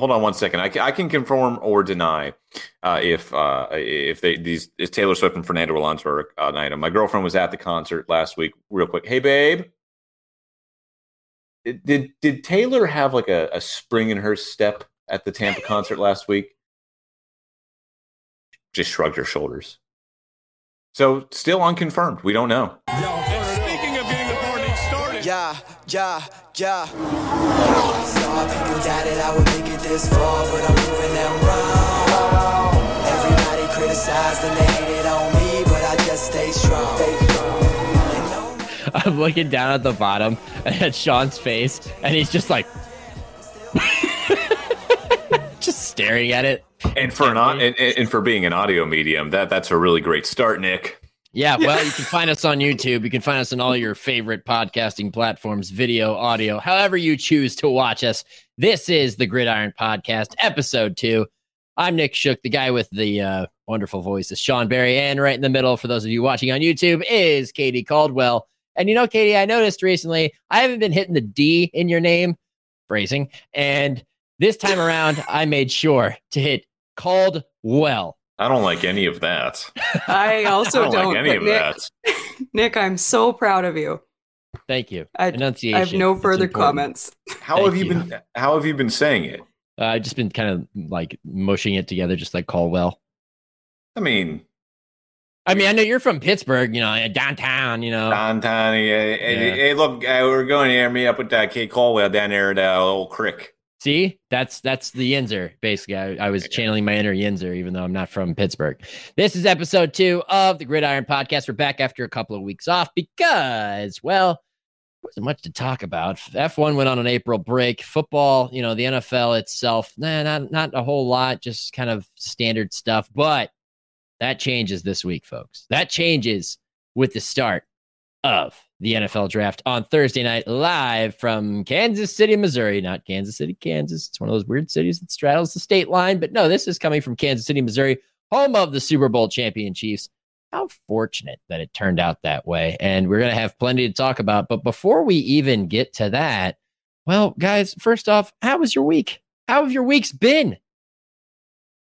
hold on one second. I can, I can confirm or deny uh, if uh, if they these is Taylor Swift and Fernando Alonso are an item. My girlfriend was at the concert last week. Real quick, hey babe, did did Taylor have like a, a spring in her step at the Tampa concert last week? Just shrugged her shoulders. So still unconfirmed. We don't know. Started. Yeah, yeah, yeah. Saw people doubted I would make it this far, but I'm proving them wrong. Everybody criticized and they hated on me, but I just stay strong. They know me. I'm looking down at the bottom at Sean's face, and he's just like, just staring at it. And for an and, and for being an audio medium, that that's a really great start, Nick. Yeah, well, you can find us on YouTube. You can find us on all your favorite podcasting platforms, video, audio, however you choose to watch us. This is the Gridiron Podcast, episode two. I'm Nick Shook, the guy with the uh, wonderful voice is Sean Barry, and right in the middle, for those of you watching on YouTube, is Katie Caldwell. And you know, Katie, I noticed recently I haven't been hitting the D in your name, phrasing, and this time around I made sure to hit Caldwell. I don't like any of that. I also I don't, don't. like any of Nick, that. Nick, I'm so proud of you. Thank you. I- Enunciation. I have no further comments. How Thank have you, you. been? How have you been saying it? Uh, I've just been kind of like mushing it together, just like Caldwell. I mean, I mean, I know you're from Pittsburgh, you know, downtown, you know. downtown. Hey, hey, Yeah. hey, look, uh, we're going to meet up with uh, Kate Caldwell down there at uh, Old Crick. See, that's that's the Yinzer. Basically, I, I was channeling my inner Yinzer, even though I'm not from Pittsburgh. This is episode two of the Gridiron Podcast. We're back after a couple of weeks off because, well, there wasn't much to talk about. F1 went on an April break. Football, you know, the NFL itself, nah, not not a whole lot, just kind of standard stuff. But that changes this week, folks. That changes with the start of the NFL draft on Thursday night, live from Kansas City, Missouri. Not Kansas City, Kansas. It's one of those weird cities that straddles the state line. But no, this is coming from Kansas City, Missouri, home of the Super Bowl champion Chiefs. How fortunate that it turned out that way. And we're going to have plenty to talk about. But before we even get to that, well, guys, first off, how was your week? How have your weeks been?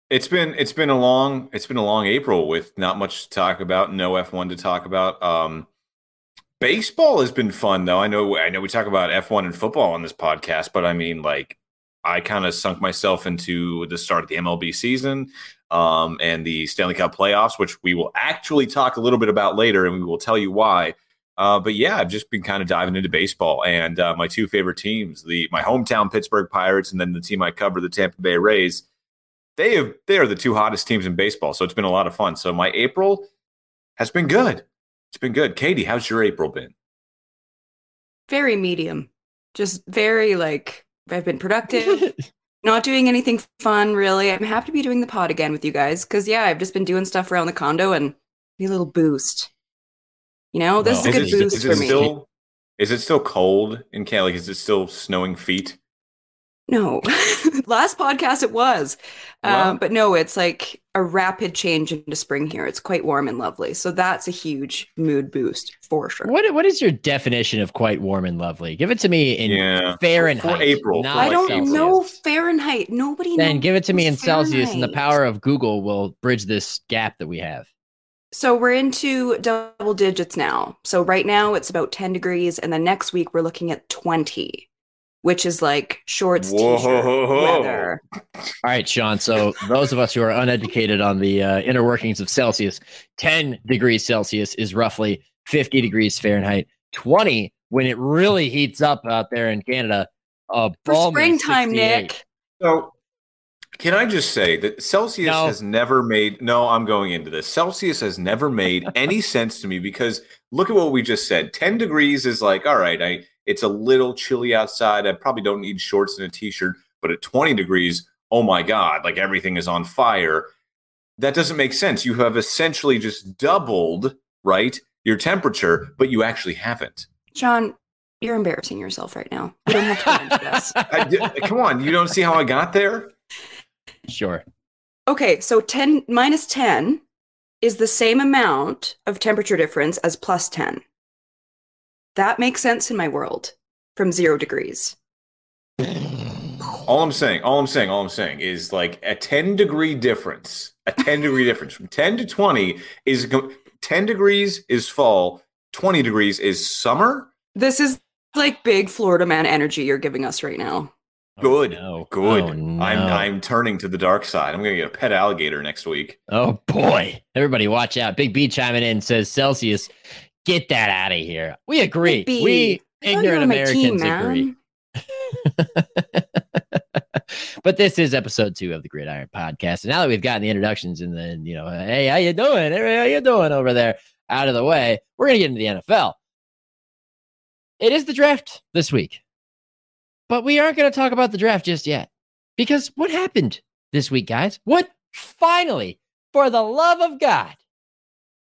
It's been it's been a long it's been a long April with not much to talk about, no F1 to talk about. Um baseball has been fun though. I know I know we talk about F1 and football on this podcast, but I mean like I kind of sunk myself into the start of the MLB season um and the Stanley Cup playoffs, which we will actually talk a little bit about later and we will tell you why. Uh, but yeah, I've just been kind of diving into baseball, and uh, my two favorite teams, the my hometown Pittsburgh Pirates, and then the team I cover, the Tampa Bay Rays they have they are the two hottest teams in baseball. So it's been a lot of fun. So my April has been good. It's been good. Katie, how's your April been? Very medium. Just very like I've been productive. not doing anything fun really. I'm happy to be doing the pod again with you guys because yeah, I've just been doing stuff around the condo and be a little boost. You know, this Well, is a is good it, boost is for it me. still is it still cold in Cali? Like, is it still snowing feet? No, last podcast it was, Well- um, but no, it's like a rapid change into spring here. It's quite warm and lovely, so that's a huge mood boost for sure. What what is your definition of quite warm and lovely? Give it to me in Yeah. Fahrenheit. For April, not for I don't Celsius. know Fahrenheit. Nobody Then knows give it to me in Celsius, and the power of Google will bridge this gap that we have. So we're into double digits now. So right now it's about 10 degrees, and the next week we're looking at 20, which is like shorts, t-shirt weather. All right, Sean. So those of us who are uneducated on the uh, inner workings of Celsius, 10 degrees Celsius is roughly 50 degrees Fahrenheit. 20 when it really heats up out there in Canada. Uh, For springtime, 68. Nick. So can I just say that Celsius No. has never made no, I'm going into this. Celsius has never made any sense to me because look at what we just said. 10 degrees is like, all right, I it's a little chilly outside. I probably don't need shorts and a t-shirt, but at 20 degrees, oh my god, like everything is on fire. That doesn't make sense. You have essentially just doubled, right? Your temperature, but you actually haven't. John, you're embarrassing yourself right now. We don't have to go into this. I come on, you don't see how I got there? Sure. Okay, so 10 minus 10 is the same amount of temperature difference as plus 10. That makes sense in my world from zero degrees. all I'm saying, all I'm saying, all I'm saying is like a 10 degree difference. A 10 degree difference from 10 to 20 is 10 degrees is fall, 20 degrees is summer. This is like big Florida man energy you're giving us right now. Oh, good. Oh, no. Good. Oh, no. I'm I'm turning to the dark side. I'm gonna get a pet alligator next week. Oh boy. Everybody watch out. Big B chiming in says Celsius, get that out of here. We agree. Big B, We I thought you were ignorant my team, Americans agree. but this is episode two of the Gridiron Podcast. And now that we've gotten the introductions and then, you know, hey, how you doing? Hey, how you doing over there? Out of the way, we're gonna get into the NFL. It is the draft this week. But we aren't going to talk about the draft just yet. Because what happened this week, guys? What finally, for the love of God,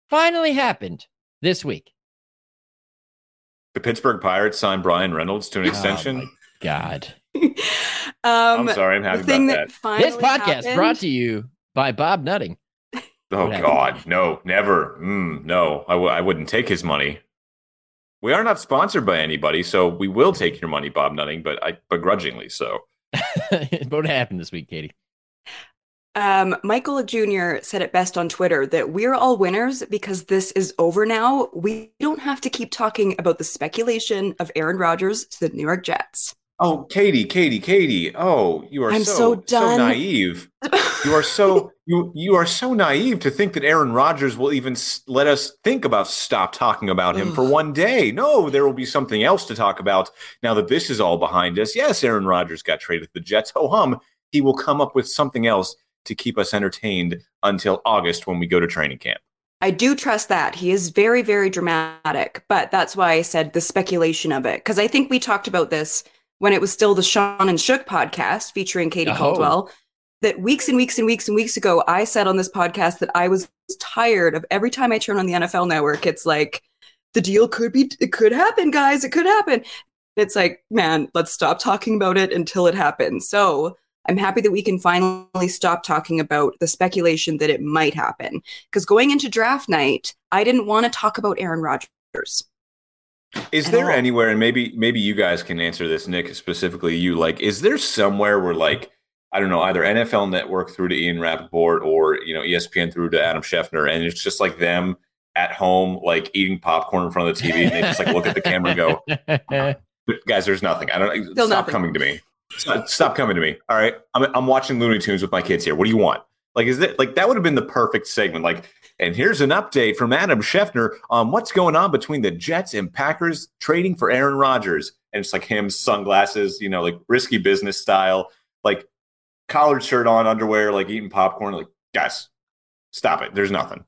finally happened this week? The Pittsburgh Pirates signed Bryan Reynolds to an Oh, extension. my God. um, I'm sorry, I'm happy thing about that, that. This podcast happened- brought to you by Bob Nutting. Oh What happened? God, no, never. Mm, no, I w- I wouldn't take his money. We are not sponsored by anybody, so we will take your money, Bob Nutting, but I begrudgingly so. what happened this week, Katie? Um, Michael Jr. said it best on Twitter that we're all winners because this is over now. We don't have to keep talking about the speculation of Aaron Rodgers to the New York Jets. Oh, Katie, Katie, Katie. Oh, you are I'm so, so done. naive. You are so you you are so naive to think that Aaron Rodgers will even let us think about stop talking about him for one day. No, there will be something else to talk about now that this is all behind us. Yes, Aaron Rodgers got traded to the Jets. Ho hum, he will come up with something else to keep us entertained until August when we go to training camp. I do trust that. He is very, very dramatic, but that's why I said the speculation of it. Because I think we talked about this when it was still the Sean and Shook podcast featuring Katie Oh. Caldwell. That weeks and weeks and weeks and weeks ago, I said on this podcast that I was tired of every time I turn on the NFL network, it's like, the deal could be, it could happen, guys, it could happen. It's like, man, let's stop talking about it until it happens. So I'm happy that we can finally stop talking about the speculation that it might happen. Because going into draft night, I didn't want to talk about Aaron Rodgers. Is there all. anywhere, and maybe maybe you guys can answer this, Nick, specifically you, like, is there somewhere where like I don't know, either NFL Network through to Ian Rapoport or you know, ESPN through to Adam Schefter, and it's just like them at home, like eating popcorn in front of the TV, and they just like look at the camera and go, guys, there's nothing. I don't Still stop nothing. coming to me. Stop, stop coming to me. All right. I'm I'm watching Looney Tunes with my kids here. What do you want? Like, is that like that would have been the perfect segment? Like, and here's an update from Adam Schefter on what's going on between the Jets and Packers trading for Aaron Rodgers. And it's like him, sunglasses, you know, like risky business style, like collared shirt on, underwear, like eating popcorn. Like, guys, stop it. There's nothing.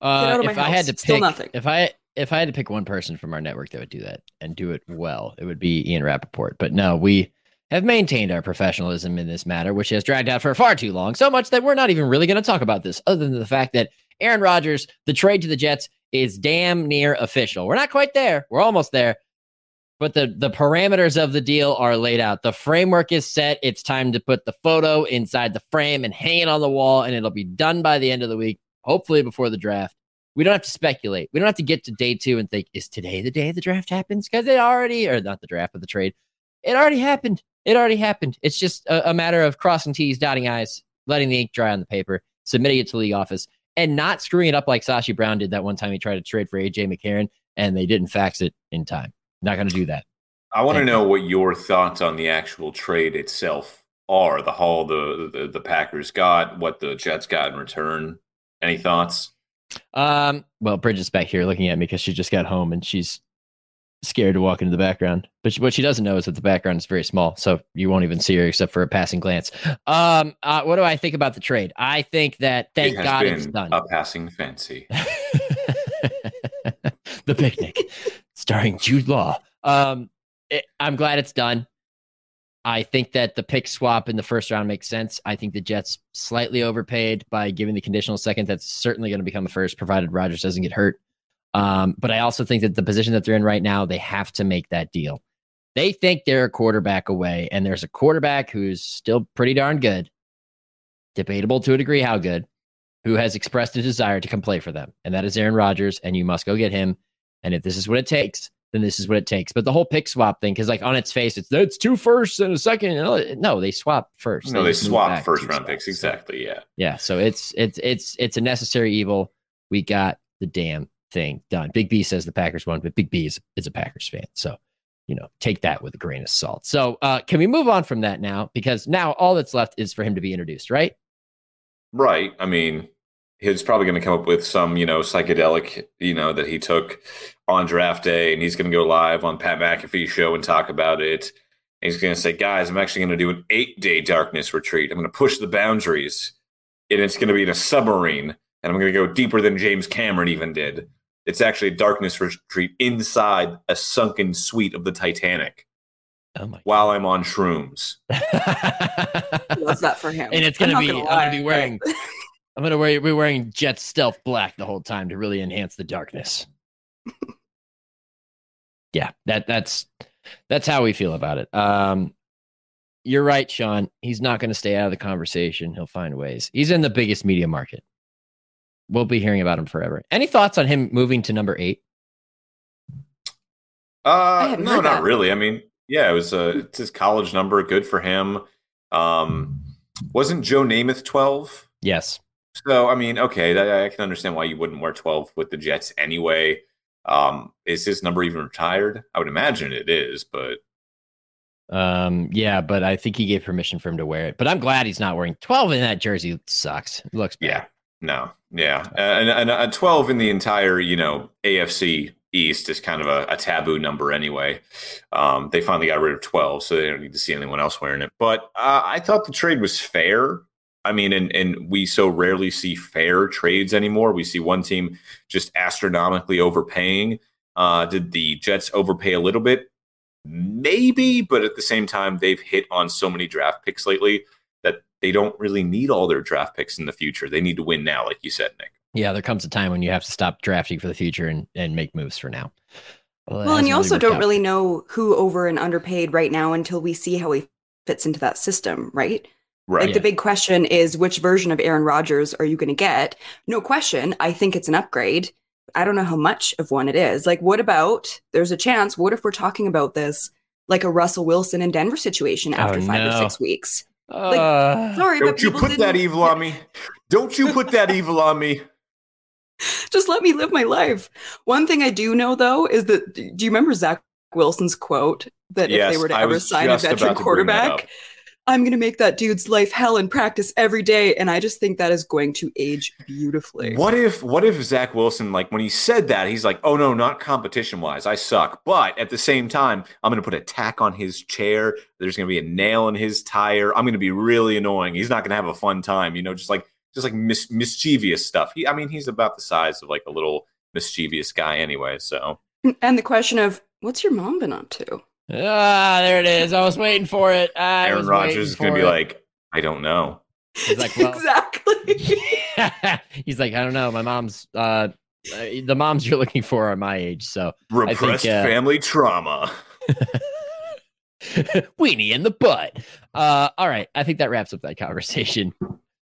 Uh, if my I had to Still pick, nothing. if I if I had to pick one person from our network that would do that and do it well, it would be Ian Rapoport. But no, we have maintained our professionalism in this matter, which has dragged out for far too long, so much that we're not even really going to talk about this, other than the fact that Aaron Rodgers, the trade to the Jets, is damn near official. We're not quite there. We're almost there. But the the parameters of the deal are laid out. The framework is set. It's time to put the photo inside the frame and hang it on the wall, and it'll be done by the end of the week, hopefully before the draft. We don't have to speculate. We don't have to get to day two and think, is today the day the draft happens? Because it already, or not the draft, but the trade. It already happened. It already happened. It's just a, a matter of crossing T's, dotting I's, letting the ink dry on the paper, submitting it to league office, and not screwing it up like Sashi Brown did that one time he tried to trade for AJ McCarron and they didn't fax it in time. Not going to do that. I want to know what your thoughts on the actual trade itself are. The haul the, the the Packers got, what the Jets got in return. Any thoughts? Um, well, Bridget's back here looking at me because she just got home and she's scared to walk into the background. But she, what she doesn't know is that the background is very small, so you won't even see her except for a passing glance. Um, uh, what do I think about the trade? I think that thank it God it's done. a passing fancy. the picnic, starring Jude Law. Um, it- I'm glad it's done. I think that the pick swap in the first round makes sense. I think the Jets slightly overpaid by giving the conditional second. That's certainly going to become a first, provided Rodgers doesn't get hurt. Um, but I also think that the position that they're in right now, they have to make that deal. They think they're a quarterback away, and there's a quarterback who's still pretty darn good, debatable to a degree how good, who has expressed a desire to come play for them, and that is Aaron Rodgers. And you must go get him. And if this is what it takes, then this is what it takes. But the whole pick swap thing, because like on its face, it's that's two firsts and a second. No, they swap first. No, they, move swap first round spots. picks. Exactly. Yeah. yeah, so it's it's it's it's a necessary evil. We got the damn thing done. Big B says the Packers won, but Big B is, is a Packers fan, so you know take that with a grain of salt. So uh, can we move on from that now? Because now all that's left is for him to be introduced, right? Right. I mean, he's probably going to come up with some, you know, psychedelic, you know, that he took on draft day, and he's going to go live on Pat McAfee's show and talk about it. And he's going to say, guys, I'm actually going to do an eight day darkness retreat. I'm going to push the boundaries, and it's going to be in a submarine, and I'm going to go deeper than James Cameron even did. It's actually a darkness retreat inside a sunken suite of the Titanic Oh my! while I'm on shrooms. Love that for him. and it's I'm gonna not be. I'm gonna be wearing. I'm gonna wear, be wearing Jet Stealth Black the whole time to really enhance the darkness. yeah, that that's that's how we feel about it. Um, you're right, Sean. He's not going to stay out of the conversation. He'll find ways. He's in the biggest media market. We'll be hearing about him forever. Any thoughts on him moving to number eight? Uh, no, not that. really. I mean, yeah, it was uh, it's his college number. Good for him. Um, wasn't Joe Namath twelve? Yes. So I mean, okay, that, I can understand why you wouldn't wear twelve with the Jets anyway. Um, is his number even retired? I would imagine it is, but Um, yeah, but I think he gave permission for him to wear it. But I'm glad he's not wearing 12 in that jersey. Sucks. It looks bad. yeah, no, yeah, and, and a twelve in the entire you know AFC East is kind of a, a taboo number anyway. Um, they finally got rid of twelve, so they don't need to see anyone else wearing it. But uh, I thought the trade was fair. I mean, and and we so rarely see fair trades anymore. We see one team just astronomically overpaying. Uh, did the Jets overpay a little bit? Maybe, but at the same time, they've hit on so many draft picks lately they don't really need all their draft picks in the future. They need to win now, like you said, Nick. Yeah, there comes a time when you have to stop drafting for the future and, and make moves for now. it Well, and hasn't you also don't out. really know who over and underpaid right now until we see how he fits into that system, right? Right. Like the big question is which version of Aaron Rodgers are you going to get? No question. I think it's an upgrade. I don't know how much of one it is. Like, what about there's a chance? What if we're talking about this like a Russell Wilson and Denver situation oh, after Oh, five no. or six weeks? Uh, Sorry, but Don't you put that didn't- evil on me. Don't you put that evil on me. Just let me live my life. One thing I do know though is that do you remember Zach Wilson's quote that if they were to I ever sign a veteran to that quarterback, up. I'm going to make that dude's life hell in practice every day. And I just think that is going to age beautifully. What if what if Zach Wilson, like when he said that, he's like, oh no, not competition wise. I suck. But at the same time, I'm gonna put a tack on his chair. There's gonna be a nail in his tire. I'm gonna be really annoying. He's not gonna have a fun time, you know, just like just like mis- mischievous stuff. He I mean, he's about the size of like a little mischievous guy anyway. So And the question of what's your mom been up to? Ah, there it is. I was waiting for it. I Aaron was Rodgers is gonna be it. like, I don't know. He's like, well, exactly. he's like, I don't know. My mom's, uh, uh, the moms you're looking for are my age. So Repressed uh, family trauma. weenie in the butt. Uh, all right. I think that wraps up that conversation.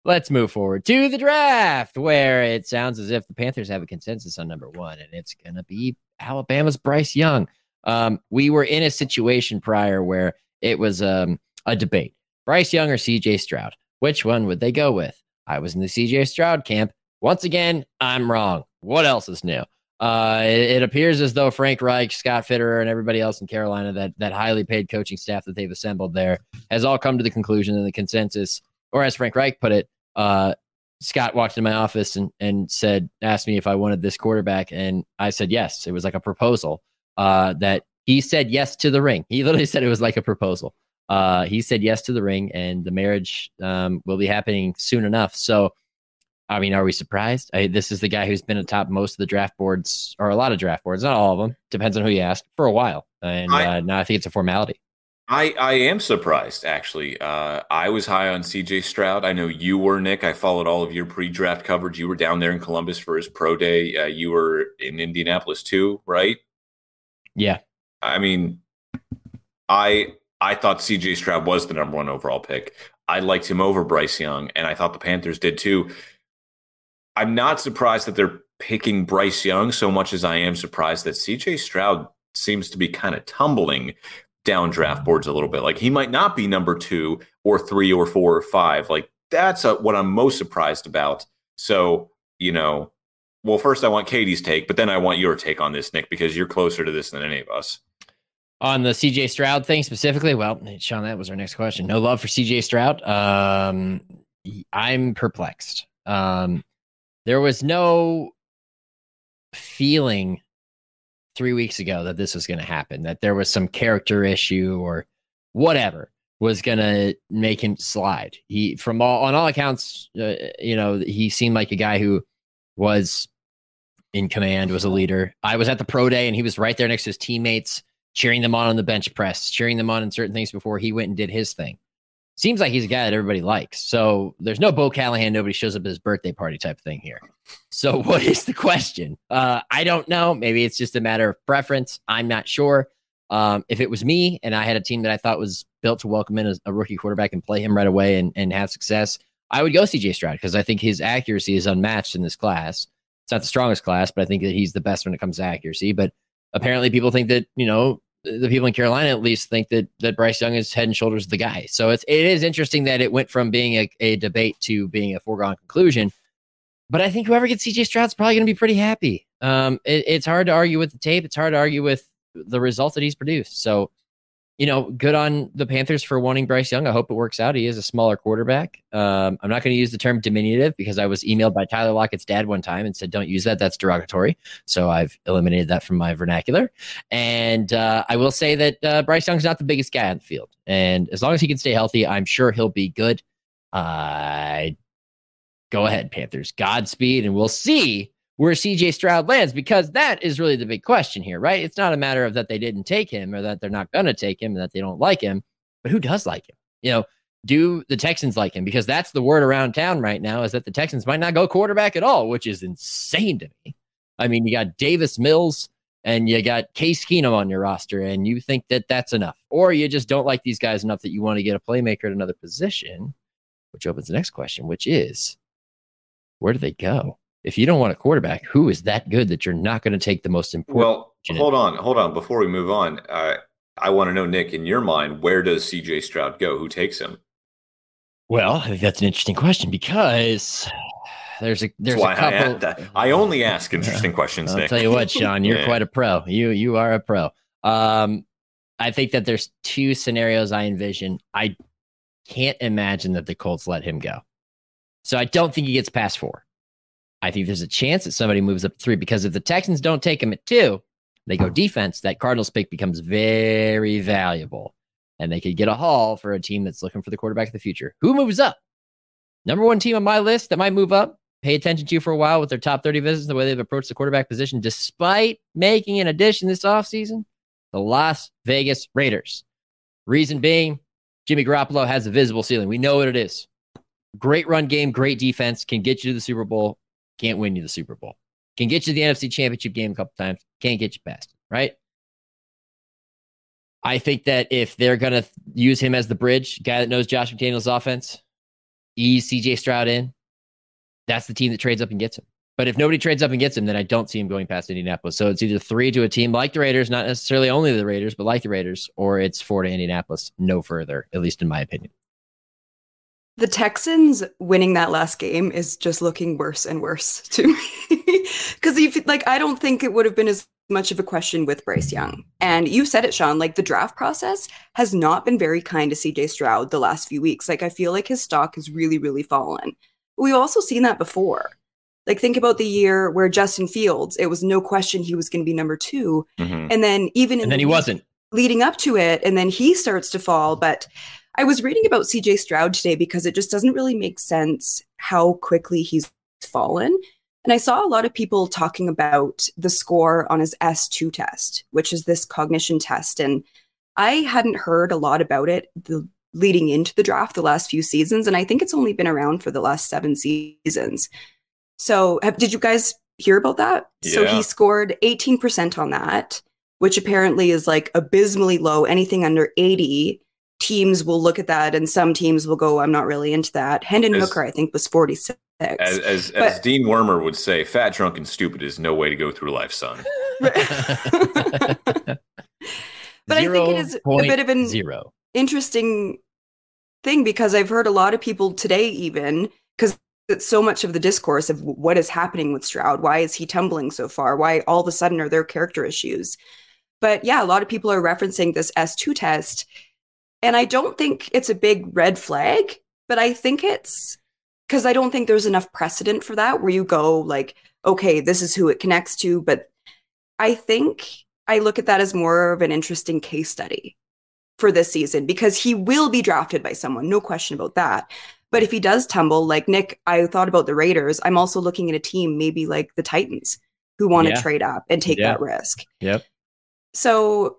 Let's move forward to the draft, where it sounds as if the Panthers have a consensus on number one, and it's going to be Alabama's Bryce Young. Um, we were in a situation prior where it was um, a debate Bryce Young or CJ Stroud. Which one would they go with? I was in the CJ Stroud camp. Once again, I'm wrong. What else is new? Uh, it, it appears as though Frank Reich, Scott Fitterer, and everybody else in Carolina, that that highly paid coaching staff that they've assembled there, has all come to the conclusion and the consensus, or as Frank Reich put it, uh, Scott walked in my office and and said, asked me if I wanted this quarterback, and I said yes. It was like a proposal. Uh, that he said yes to the ring. He literally said it was like a proposal. Uh, he said yes to the ring, and the marriage um, will be happening soon enough. So. I mean, are we surprised? I, this is the guy who's been atop most of the draft boards, or a lot of draft boards, not all of them. Depends on who you ask. For a while, and I- uh, now I think it's a formality. I, I am surprised, actually. Uh, I was high on CJ Stroud. I know you were, Nick. I followed all of your pre draft coverage. You were down there in Columbus for his pro day. Uh, you were in Indianapolis too, right? Yeah, I mean, I I thought CJ Stroud was the number one overall pick. I liked him over Bryce Young, and I thought the Panthers did too. I'm not surprised that they're picking Bryce Young so much as I am surprised that CJ Stroud seems to be kind of tumbling down draft mm-hmm. boards a little bit. Like he might not be number two or three or four or five. Like that's a, what I'm most surprised about. So, you know, well, first I want Katie's take, but then I want your take on this, Nick, because you're closer to this than any of us. On the CJ Stroud thing specifically, well, Sean, that was our next question. No love for CJ Stroud. Um, I'm perplexed. Um, there was no feeling three weeks ago that this was going to happen, that there was some character issue or whatever was going to make him slide. He, from all on all accounts, uh, you know, he seemed like a guy who was in command, was a leader. I was at the pro day, and he was right there next to his teammates, cheering them on on the bench press, cheering them on in certain things before he went and did his thing. Seems like he's a guy that everybody likes. So there's no Bo Callahan, nobody shows up at his birthday party type thing here. So what is the question? Uh, I don't know. Maybe it's just a matter of preference. I'm not sure. Um, if it was me and I had a team that I thought was built to welcome in a, a rookie quarterback and play him right away and, and have success, I would go CJ Stroud because I think his accuracy is unmatched in this class. It's not the strongest class, but I think that he's the best when it comes to accuracy. But apparently, people think that you know the people in Carolina at least think that that Bryce Young is head and shoulders the guy. So it's it is interesting that it went from being a, a debate to being a foregone conclusion. But I think whoever gets CJ Stroud's probably going to be pretty happy. Um, it, it's hard to argue with the tape. It's hard to argue with the results that he's produced. So, you know, good on the Panthers for wanting Bryce Young. I hope it works out. He is a smaller quarterback. Um, I'm not going to use the term diminutive because I was emailed by Tyler Lockett's dad one time and said, don't use that. That's derogatory. So I've eliminated that from my vernacular. And uh, I will say that uh, Bryce Young's not the biggest guy on the field. And as long as he can stay healthy, I'm sure he'll be good. Uh, go ahead, Panthers. Godspeed. And we'll see where CJ Stroud lands because that is really the big question here, right? It's not a matter of that they didn't take him or that they're not going to take him and that they don't like him, but who does like him? You know, do the Texans like him? Because that's the word around town right now is that the Texans might not go quarterback at all, which is insane to me. I mean, you got Davis Mills and you got Case Keenum on your roster, and you think that that's enough, or you just don't like these guys enough that you want to get a playmaker at another position, which opens the next question, which is where do they go? If you don't want a quarterback, who is that good that you're not going to take the most important? Well, hold on, hold on. Before we move on, uh, I want to know, Nick, in your mind, where does CJ Stroud go? Who takes him? Well, I think that's an interesting question because there's a there's a couple. I, I, only ask interesting questions. I'll Nick. tell you what, Sean, you're yeah. quite a pro. You you are a pro. Um, I think that there's two scenarios I envision. I can't imagine that the Colts let him go, so I don't think he gets past four. I think there's a chance that somebody moves up three because if the Texans don't take him at two, they go oh. defense. That Cardinals pick becomes very valuable, and they could get a haul for a team that's looking for the quarterback of the future. Who moves up? Number one team on my list that might move up. Pay attention to you for a while with their top 30 visits, the way they've approached the quarterback position, despite making an addition this offseason. The Las Vegas Raiders. Reason being, Jimmy Garoppolo has a visible ceiling. We know what it is. Great run game, great defense, can get you to the Super Bowl can't win you the Super Bowl. Can get you the NFC Championship game a couple times. Can't get you past it, right? I think that if they're going to use him as the bridge, guy that knows Josh McDaniels' offense, ease CJ Stroud in, that's the team that trades up and gets him. But if nobody trades up and gets him, then I don't see him going past Indianapolis. So it's either three to a team like the Raiders, not necessarily only the Raiders, but like the Raiders, or it's four to Indianapolis, no further, at least in my opinion. The Texans winning that last game is just looking worse and worse to me. Because if like I don't think it would have been as much of a question with Bryce Young. And you said it, Sean, like the draft process has not been very kind to CJ Stroud the last few weeks. Like I feel like his stock has really, really fallen. We've also seen that before. Like think about the year where Justin Fields, it was no question he was going to be number 2 mm-hmm. And then even And then the he wasn't. Leading up to it, and then he starts to fall. But I was reading about CJ Stroud today because it just doesn't really make sense how quickly he's fallen. And I saw a lot of people talking about the score on his S2 test, which is this cognition test. And I hadn't heard a lot about it the, leading into the draft the last few seasons. And I think it's only been around for the last seven seasons. So, have, did you guys hear about that? Yeah. So, he scored 18% on that, which apparently is like abysmally low. Anything under 80 teams will look at that and some teams will go, I'm not really into that. Hendon as, Hooker, I think, was 46. As, as, but, as Dean Wormer would say, fat, drunk, and stupid is no way to go through life, son. But I think it is a bit of an zero. interesting thing because I've heard a lot of people today, even because it's so much of the discourse of what is happening with Stroud. Why is he tumbling so far? Why all of a sudden are there character issues? But yeah, a lot of people are referencing this S2 test. And I don't think it's a big red flag, but I think it's because I don't think there's enough precedent for that where you go, like, okay, this is who it connects to. But I think I look at that as more of an interesting case study for this season because he will be drafted by someone, no question about that. But if he does tumble, like Nick, I thought about the Raiders. I'm also looking at a team, maybe like the Titans, who want to Yeah. trade up and take Yeah. that risk. Yep. So,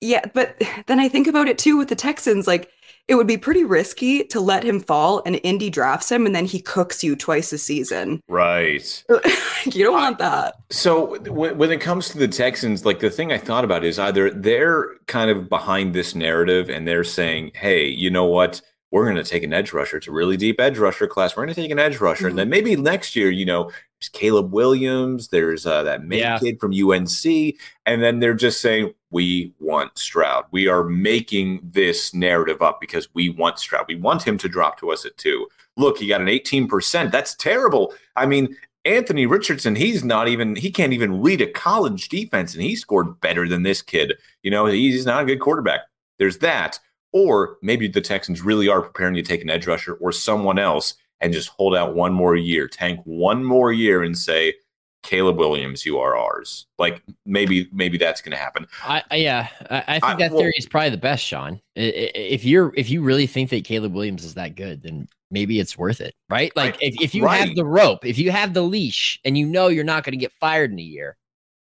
yeah, but then I think about it too with the Texans. Like, it would be pretty risky to let him fall and Indy drafts him and then he cooks you twice a season. Right. you don't want that. So when, when it comes to the Texans, like the thing I thought about is either they're kind of behind this narrative and they're saying, "Hey, you know what? We're going to take an edge rusher. It's a really deep edge rusher class. We're going to take an edge rusher, and mm-hmm. then maybe next year, you know, there's Caleb Williams, there's uh, that main Yeah. kid from UNC, and then they're just saying." We want Stroud. We are making this narrative up because we want Stroud. We want him to drop to us at two. Look, he got an 18%. That's terrible. I mean, Anthony Richardson, he's not even, he can't even read a college defense, and he scored better than this kid. You know, he's not a good quarterback. There's that. Or maybe the Texans really are preparing to take an edge rusher or someone else and just hold out one more year, tank one more year and say, Caleb Williams, you are ours. Like maybe, maybe that's going to happen. I, I yeah, I, I think I- that well- theory is probably the best, Sean. I- I- If you're if you really think that Caleb Williams is that good, then maybe it's worth it, right? Like Right. if, if you have the rope, if you have the leash, and you know you're not going to get fired in a year,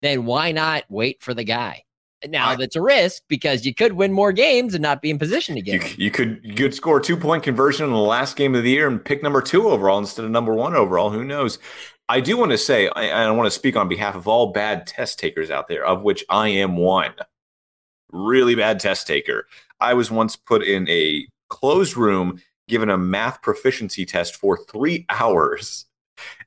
then why not wait for the guy? Now I- that's a risk because you could win more games and not be in position again. You, you could you could score a two point conversion in the last game of the year and pick number two overall instead of number one overall. Who knows? I do want to say I, I want to speak on behalf of all bad test takers out there, of which I am one. Really bad test taker. I was once put in a closed room, given a math proficiency test for three hours,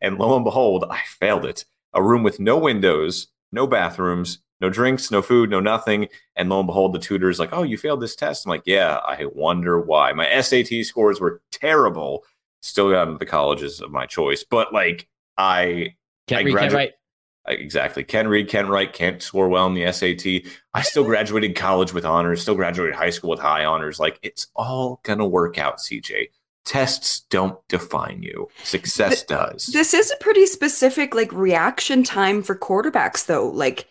and lo and behold, I failed it. A room with no windows, no bathrooms, no drinks, no food, no nothing. And lo and behold, the tutor's like, Oh, you failed this test. I'm like, Yeah, I wonder why. My SAT scores were terrible. Still got into the colleges of my choice. But like, I, Can't I read, can't write. Exactly can't read, can't write, can't score well in the SAT. I still graduated college with honors, still graduated high school with high honors. Like, it's all going to work out, CJ. Tests don't define you, success does. This is a pretty specific like reaction time for quarterbacks though. Like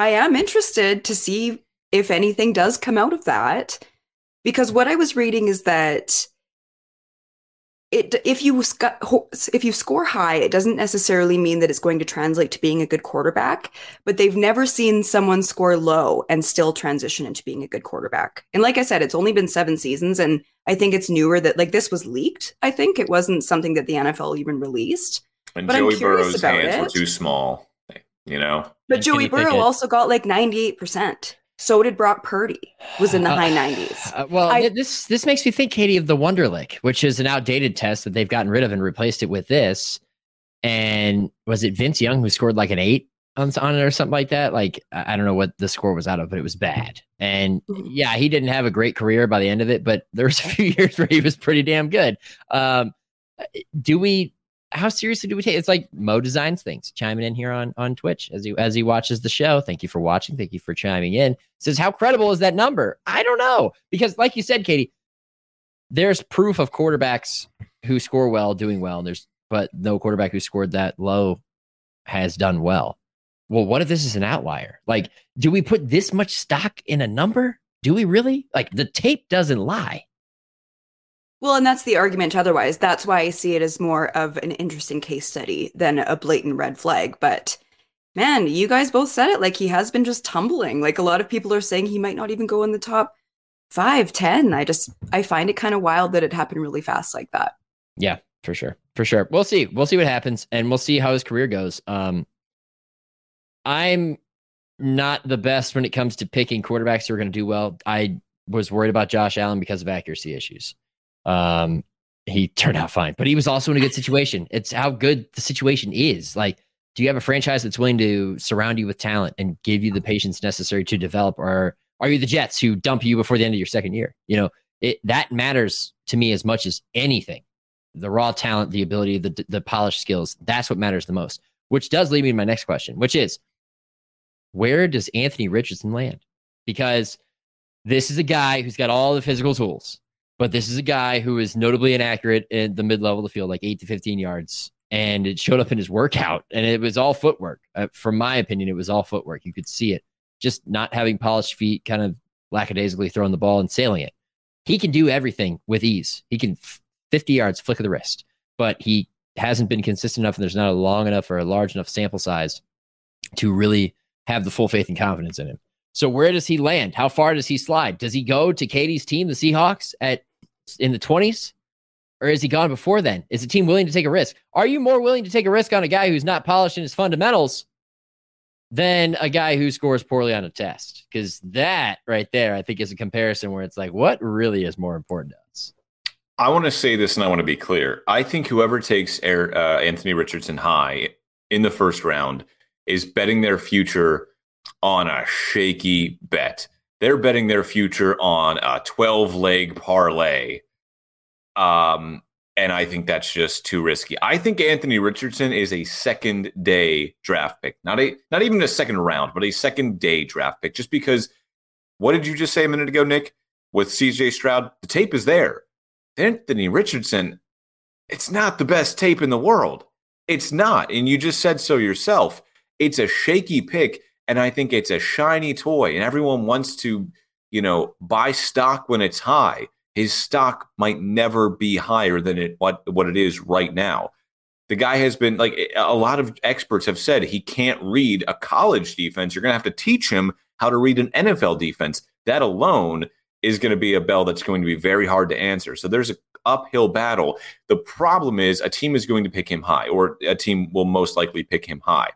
I am interested to see if anything does come out of that because what I was reading is that it if you if you score high it doesn't necessarily mean that it's going to translate to being a good quarterback but they've never seen someone score low and still transition into being a good quarterback. And like i said it's only been 7 seasons and i think it's newer that like this was leaked i think. It wasn't something that the nfl even released. And but I'm Joey Burrow's hands were too small, you know? but joey Kenny burrow also got like 98% so did brock purdy was in the Uh, high 90s Uh, well, I- this this makes me think, Katie, of the Wonderlic, which is an outdated test that they've gotten rid of and replaced it with this. And was it Vince Young who scored like an eight on, on it or something like that? Like I I don't know what the score was out of, but it was bad. And Mhm. yeah, he didn't have a great career by the end of it, but there was a few years where he was pretty damn good. Um, do we? How seriously do we take? It's like Mo designs things. Chiming in here on on Twitch as he as he watches the show. Thank you for watching. Thank you for chiming in. Says how credible is that number? I don't know because, like you said, Katie, there's proof of quarterbacks who score well doing well. And there's but no quarterback who scored that low has done well. Well, what if this is an outlier? Like, do we put this much stock in a number? Do we really? Like, the tape doesn't lie. Well, and that's the argument otherwise. That's why I see it as more of an interesting case study than a blatant red flag. But man, you guys both said it. Like he has been just tumbling. Like a lot of people are saying he might not even go in the top five, ten. I just I find it kind of wild that it happened really fast like that. Yeah, for sure. For sure. We'll see. We'll see what happens and we'll see how his career goes. Um I'm not the best when it comes to picking quarterbacks who are going to do well. I was worried about Josh Allen because of accuracy issues. Um he turned out fine, but he was also in a good situation. It's how good the situation is. Like do you have a franchise that's willing to surround you with talent and give you the patience necessary to develop, or are you the Jets who dump you before the end of your second year? You know, it that matters to me as much as anything. The raw talent, the ability, the the polished skills, that's what matters the most. Which does lead me to my next question, which is where does Anthony Richardson land? Because this is a guy who's got all the physical tools, but this is a guy who is notably inaccurate in the mid level of the field, like eight to 15 yards. And it showed up in his workout, and it was all footwork. Uh, from my opinion, it was all footwork. You could see it. Just not having polished feet, kind of lackadaisically throwing the ball and sailing it. He can do everything with ease. He can 50 yards, flick of the wrist, but he hasn't been consistent enough, and there's not a long enough or a large enough sample size to really have the full faith and confidence in him. So where does he land? How far does he slide? Does he go to Katie's team, the Seahawks, at in the 20s? Or is he gone before then? Is the team willing to take a risk? Are you more willing to take a risk on a guy who's not polished in his fundamentals than a guy who scores poorly on a test? Because that right there, I think, is a comparison where it's like, what really is more important to us? I want to say this and I want to be clear. I think whoever takes Air, uh, Anthony Richardson high in the first round is betting their future on a shaky bet. They're betting their future on a 12 leg parlay. Um, and I think that's just too risky. I think Anthony Richardson is a second day draft pick, not a not even a second round, but a second day draft pick. Just because, what did you just say a minute ago, Nick? With C.J. Stroud, the tape is there. Anthony Richardson, it's not the best tape in the world. It's not, and you just said so yourself. It's a shaky pick and I think it's a shiny toy, and everyone wants to, you know, buy stock when it's high. His stock might never be higher than it what what it is right now. The guy has been like a lot of experts have said he can't read a college defense. You're going to have to teach him how to read an NFL defense. That alone is going to be a bell that's going to be very hard to answer. So there's a uphill battle. The problem is a team is going to pick him high, or a team will most likely pick him high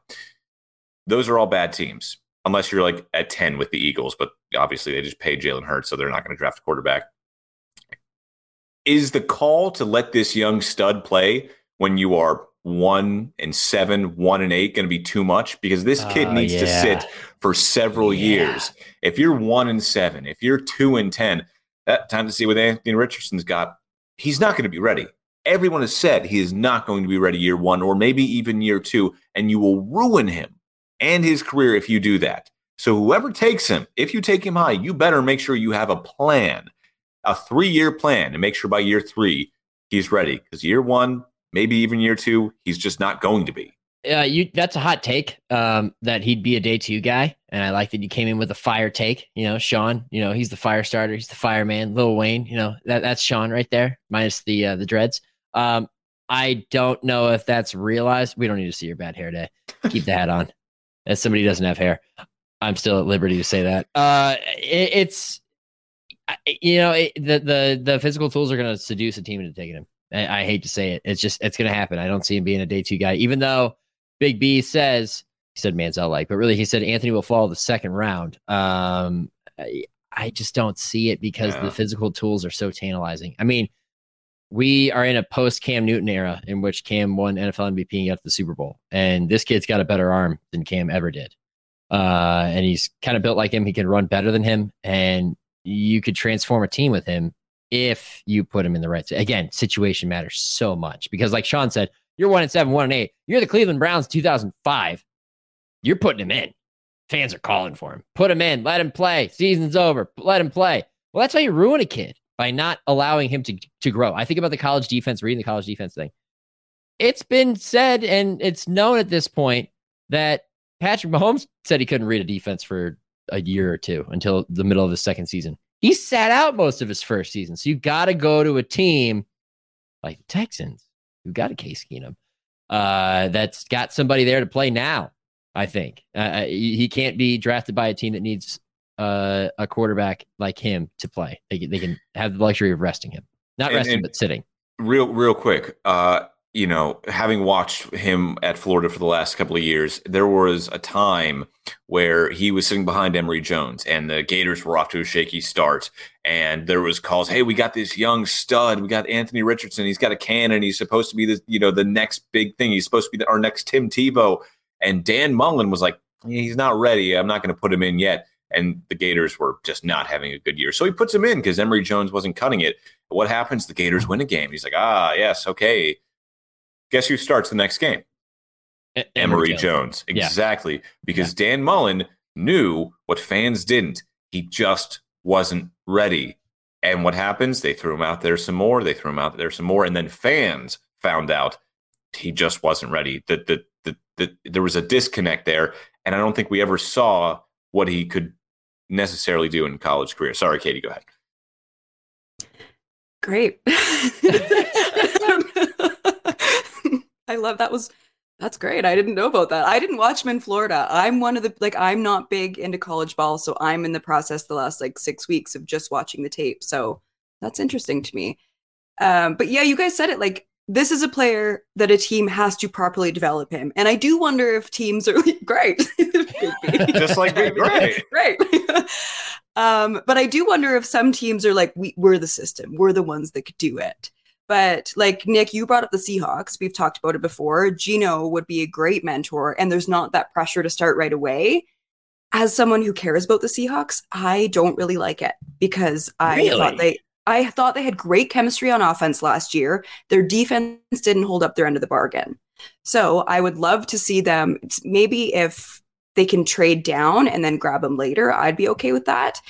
those are all bad teams, unless you're like at 10 with the Eagles, but obviously they just paid Jalen Hurts, so they're not going to draft a quarterback. Is the call to let this young stud play when you are one and seven, one and eight going to be too much? Because this kid uh, needs yeah. to sit for several yeah. years. If you're one and seven, if you're two and 10, that time to see what Anthony Richardson's got, he's not going to be ready. Everyone has said he is not going to be ready year one or maybe even year two, and you will ruin him and his career if you do that. So whoever takes him, if you take him high, you better make sure you have a plan, a three-year plan, and make sure by year three he's ready. Because year one, maybe even year two, he's just not going to be. Uh, you that's a hot take. Um, that he'd be a day two guy, and I like that you came in with a fire take. You know, Sean. You know, he's the fire starter. He's the fireman. Lil Wayne. You know, that that's Sean right there, minus the uh, the dreads. Um, I don't know if that's realized. We don't need to see your bad hair day. Keep the hat on as somebody who doesn't have hair. I'm still at liberty to say that. Uh, it, it's you know it, the the the physical tools are going to seduce a team into taking him. I, I, hate to say it. It's just it's going to happen. I don't see him being a day two guy, even though Big B says he said Manziel like, but really he said Anthony will fall the second round. Um, I, I just don't see it because yeah. the physical tools are so tantalizing. I mean, we are in a post Cam Newton era in which Cam won NFL MVP and got the Super Bowl. And this kid's got a better arm than Cam ever did. Uh, and he's kind of built like him. He can run better than him. And you could transform a team with him if you put him in the right. Again, situation matters so much because, like Sean said, you're one and seven, one and eight. You're the Cleveland Browns 2005. You're putting him in. Fans are calling for him. Put him in. Let him play. Season's over. Let him play. Well, that's how you ruin a kid by not allowing him to, to grow. I think about the college defense, reading the college defense thing. It's been said and it's known at this point that Patrick Mahomes said he couldn't read a defense for a year or two until the middle of the second season. He sat out most of his first season. So you got to go to a team like the Texans, who got a Case Keenum, uh, that's got somebody there to play now. I think uh, uh he can't be drafted by a team that needs uh, a quarterback like him to play. They, they can have the luxury of resting him, not and, resting, and but sitting. Real, real quick. Uh, you know, having watched him at Florida for the last couple of years, there was a time where he was sitting behind Emory Jones, and the Gators were off to a shaky start. And there was calls, "Hey, we got this young stud. We got Anthony Richardson. He's got a cannon. He's supposed to be the you know the next big thing. He's supposed to be the, our next Tim Tebow." And Dan Mullen was like, he's not ready. I'm not going to put him in yet. And the Gators were just not having a good year. So he puts him in because Emory Jones wasn't cutting it. What happens? The Gators win a game. He's like, ah, yes, okay. Guess who starts the next game? E- Emory Jones. Jones. Yeah. Exactly. Because Dan Mullen knew what fans didn't. He just wasn't ready. And what happens? They threw him out there some more. They threw him out there some more. And then fans found out he just wasn't ready. That the, the, the, there was a disconnect there. And I don't think we ever saw what he could necessarily do in college career. Sorry, Katie, go ahead. Great. I love that was that's great. I didn't know about that. I didn't watch him in Florida. I'm one of the like I'm not big into college ball, so I'm in the process the last like 6 weeks of just watching the tape. So that's interesting to me. Um but yeah, you guys said it like this is a player that a team has to properly develop him. And I do wonder if teams are like, great. Just like me, great. Right. um, but I do wonder if some teams are like, we, we're the system, we're the ones that could do it. But like Nick, you brought up the Seahawks. We've talked about it before. Geno would be a great mentor, and there's not that pressure to start right away. As someone who cares about the Seahawks, I don't really like it because I Really? thought they I thought they had great chemistry on offense last year. Their defense didn't hold up their end of the bargain. So I would love to see them maybe if they can trade down and then grab them later, I'd be okay with that.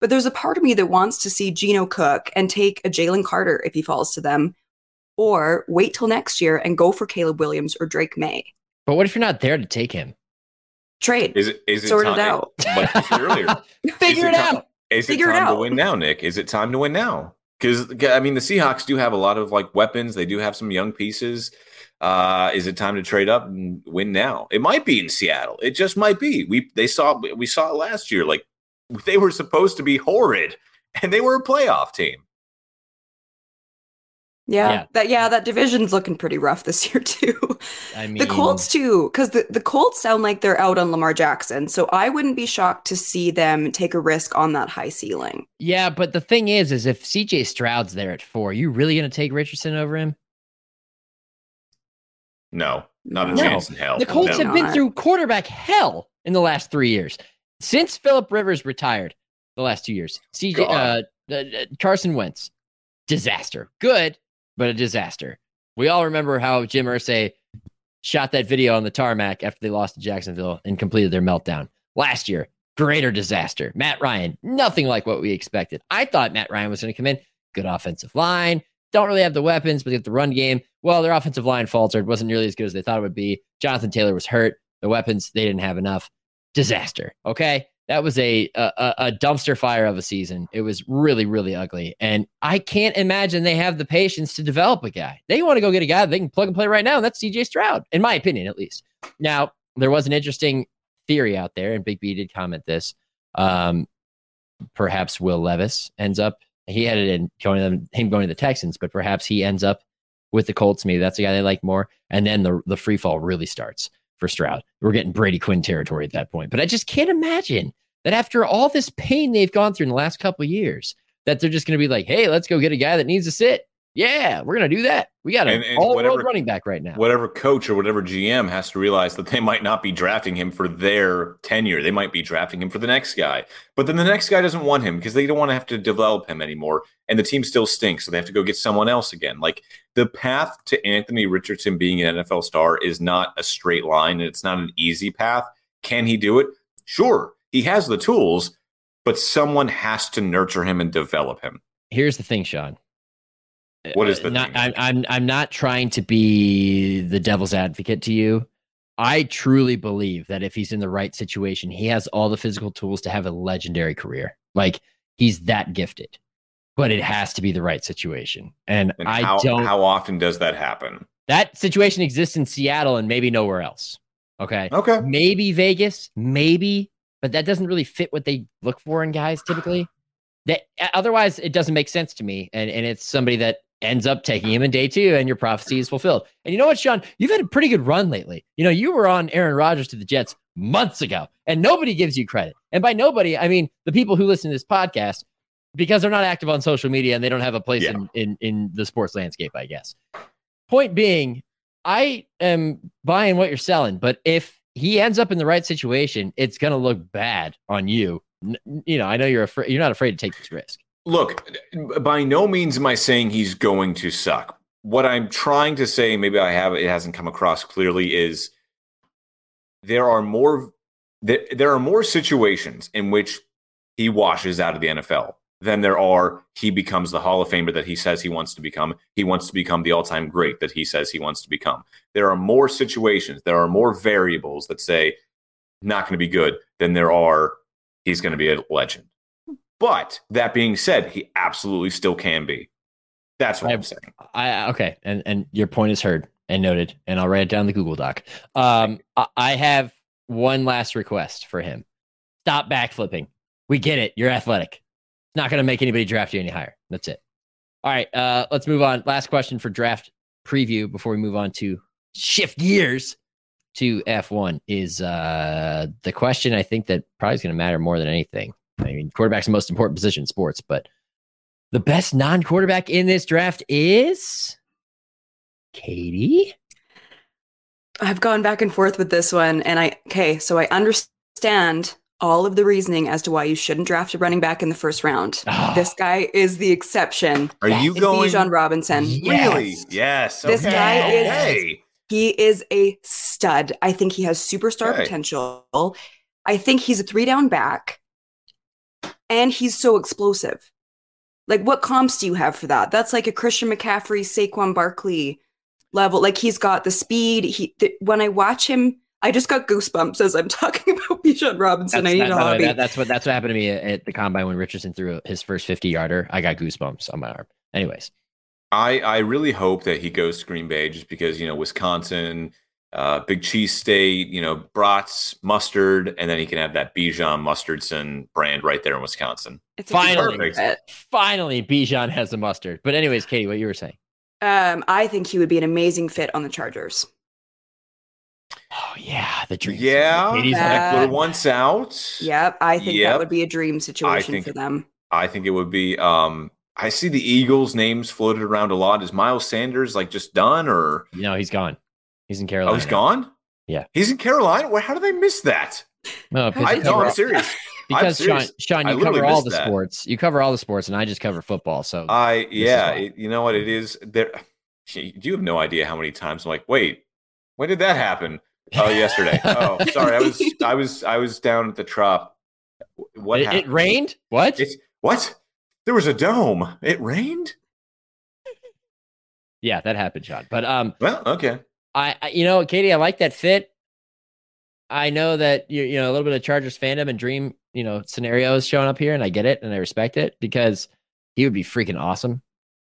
But there's a part of me that wants to see Geno cook and take a Jalen Carter if he falls to them, or wait till next year and go for Caleb Williams or Drake Maye. But what if you're not there to take him? Trade. Is it is it Sort it time, out. Like earlier, Figure Is it time- out. Is Figure it it time to win now, Nick? Is it time to win now? Because I mean, the Seahawks do have a lot of like weapons. They do have some young pieces. Uh, is it time to trade up and win now? It might be in Seattle. It just might be. We they saw we saw it last year. Like they were supposed to be horrid, and they were a playoff team. Yeah, Yeah. that yeah, that division's looking pretty rough this year too. I mean, the Colts too, because the, the Colts sound like they're out on Lamar Jackson. So I wouldn't be shocked to see them take a risk on that high ceiling. Yeah, but the thing is, is if CJ Stroud's there at four, are you really going to take Richardson over him? No, not a No. chance in hell. The Colts No. have been through quarterback hell in the last three years since Philip Rivers retired. The last two years, CJ uh, uh, Carson Wentz, disaster. Good, but a disaster. We all remember how Jim Irsay shot that video on the tarmac after they lost to Jacksonville and completed their meltdown last year. Greater disaster. Matt Ryan, nothing like what we expected. I thought Matt Ryan was going to come in, good offensive line, don't really have the weapons, but have the run game. Well, their offensive line faltered, wasn't nearly as good as they thought it would be. Jonathan Taylor was hurt. The weapons, they didn't have enough. Disaster. Okay. That was a, a a dumpster fire of a season. It was really, really ugly. And I can't imagine they have the patience to develop a guy. They want to go get a guy they can plug and play right now, and that's CJ Stroud, in my opinion, at least. Now, there was an interesting theory out there, and Big B did comment this. Um, perhaps Will Levis ends up. He had it in going him going to the Texans, but perhaps he ends up with the Colts. Maybe that's the guy they like more. And then the the free fall really starts for Stroud. We're getting Brady Quinn territory at that point. But I just can't imagine that after all this pain they've gone through in the last couple of years, that they're just going to be like, "Hey, let's go get a guy that needs to sit." Yeah, we're going to do that. We got an all world running back right now. whatever coach or whatever GM has to realize that they might not be drafting him for their tenure. They might be drafting him for the next guy. But then the next guy doesn't want him because they don't want to have to develop him anymore. And the team still stinks. So they have to go get someone else again. Like the path to Anthony Richardson being an NFL star is not a straight line and it's not an easy path. Can he do it? Sure. He has the tools, but someone has to nurture him and develop him. Here's the thing, Sean. What is the Uh, not, thing? I'm, I'm I'm not trying to be the devil's advocate to you. I truly believe that if he's in the right situation, he has all the physical tools to have a legendary career. Like he's that gifted, but it has to be the right situation. And, And I how, don't. how often does that happen? that situation exists in Seattle and maybe nowhere else. Okay. Okay. Maybe Vegas, maybe, but that doesn't really fit what they look for in guys typically. That otherwise it doesn't make sense to me. And and it's somebody that ends up taking him in day two and your prophecy is fulfilled. And you know what, Sean? You've had a pretty good run lately. You know, you were on Aaron Rodgers to the Jets months ago, and nobody gives you credit. And by nobody, I mean the people who listen to this podcast because they're not active on social media and they don't have a place Yeah. in, in in the sports landscape, I guess. Point being, I am buying what you're selling, but if he ends up in the right situation, it's going to look bad on you. You know, I know you're afraid. You're not afraid to take this risk. Look, by no means am I saying he's going to suck. What I'm trying to say, maybe I have it hasn't come across clearly, is there are more there, there are more situations in which he washes out of the NFL than there are he becomes the Hall of Famer that he says he wants to become. He wants to become the all-time great that he says he wants to become. There are more situations, there are more variables that say not going to be good than there are he's going to be a legend. But that being said, he absolutely still can be. That's what I- I'm saying. I okay, and and your point is heard and noted, and I'll write it down in the Google Doc. Um, I, I have one last request for him. Stop backflipping. We get it. You're athletic. It's not going to make anybody draft you any higher. That's it. All right. Uh, let's move on. Last question for draft preview before we move on to shift gears to F1 is uh, the question I think that probably is going to matter more than anything. I mean, quarterback's the most important position in sports, but the best non-quarterback in this draft is Katie. I've gone back and forth with this one, and I okay, so I understand all of the reasoning as to why you shouldn't draft a running back in the first round. Ah. this guy is the exception. Are you It's going Bijan Robinson. really? Yes. Yes. This okay. guy is. He is a stud. I think he has superstar Okay. potential. I think he's a three down back, and he's so explosive. Like, what comps do you have for that? That's like a Christian McCaffrey, Saquon Barkley level. Like, he's got the speed. He th- when I watch him, I just got goosebumps as I'm talking about Bijan Robinson. That's, I need that- a by the way, hobby. that- that's what that's what happened to me at, at the combine when Richardson threw his first 50 yarder. I got goosebumps on my arm. Anyways, I, I really hope that he goes to Green Bay just because, you know, Wisconsin, uh, Big Cheese State, you know, brats, mustard, and then he can have that Bijan Mustardson brand right there in Wisconsin. It's a finally, Perfect. fit. finally, Bijan has the mustard. But anyways, Katie, what you were saying? Um, I think he would be an amazing fit on the Chargers. Oh yeah, the dream. Yeah. Katie's Uh, once out. Yep, I think Yep. that would be a dream situation think- for them. I think it would be. Um, I see the Eagles' names floated around a lot. Is Miles Sanders like just done or no, he's gone. He's in Carolina. oh he's gone? Yeah. he's in Carolina. Where? How do they miss that? No, because, I, no I'm serious. because Sean, serious. Sean, I you cover all the that. sports. You cover all the sports, and I just cover football. So I yeah, it, you know what it is. There, you have no idea how many times I'm like, wait, when did that happen? Oh, yesterday. oh, sorry, I was I was I was down at the trop. What it, it rained. What? It's what? There was a dome. It rained. yeah, that happened, Sean. But um, Well, okay. I, I you know, Katie, I like that fit. I know that you you know a little bit of Chargers fandom and dream you know scenarios showing up here, and I get it and I respect it because he would be freaking awesome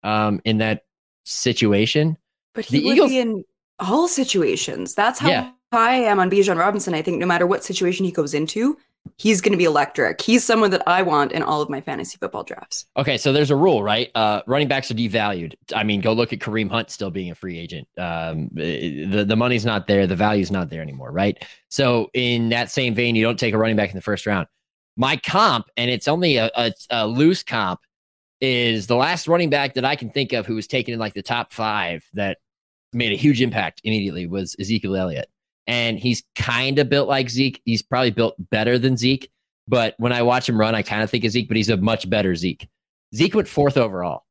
um in that situation. But he The would Eagles- be in all situations. That's how Yeah. high I am on Bijan Robinson. I think no matter what situation he goes into, he's going to be electric. He's someone that I want in all of my fantasy football drafts. Okay, so there's a rule, right? Uh, running backs are devalued. I mean, go look at Kareem Hunt still being a free agent. Um, eh, the the money's not there, the value's not there anymore, right? So in that same vein, you don't take a running back in the first round. My comp, and it's only a, a, a loose comp, is the last running back that I can think of who was taken in like the top five that made a huge impact immediately was Ezekiel Elliott. And he's kind of built like Zeke. He's probably built better than Zeke. But when I watch him run, I kind of think of Zeke, but he's a much better Zeke. Zeke went fourth overall.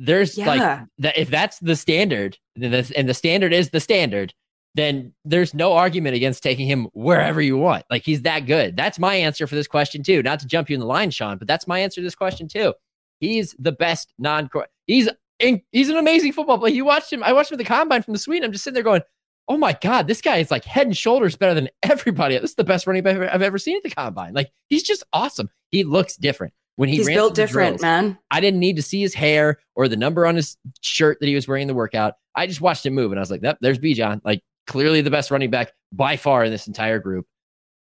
There's like Yeah. that if that's the standard, and the standard is the standard, then there's no argument against taking him wherever you want. Like he's that good. That's my answer for this question too. Not to jump you in the line, Sean, but that's my answer to this question too. He's the best non He's he's an amazing football player. You watched him. I watched him at the combine from the Sweden. I'm just sitting there going, "Oh my god, this guy is like head and shoulders better than everybody. This is the best running back I've ever- seen at the combine. Like he's just awesome. He looks different when he he's built different, drills. man. I didn't need to see his hair or the number on his shirt that he was wearing in the workout. I just watched him move and I was like, yep, there's Bijan. Like clearly the best running back by far in this entire group.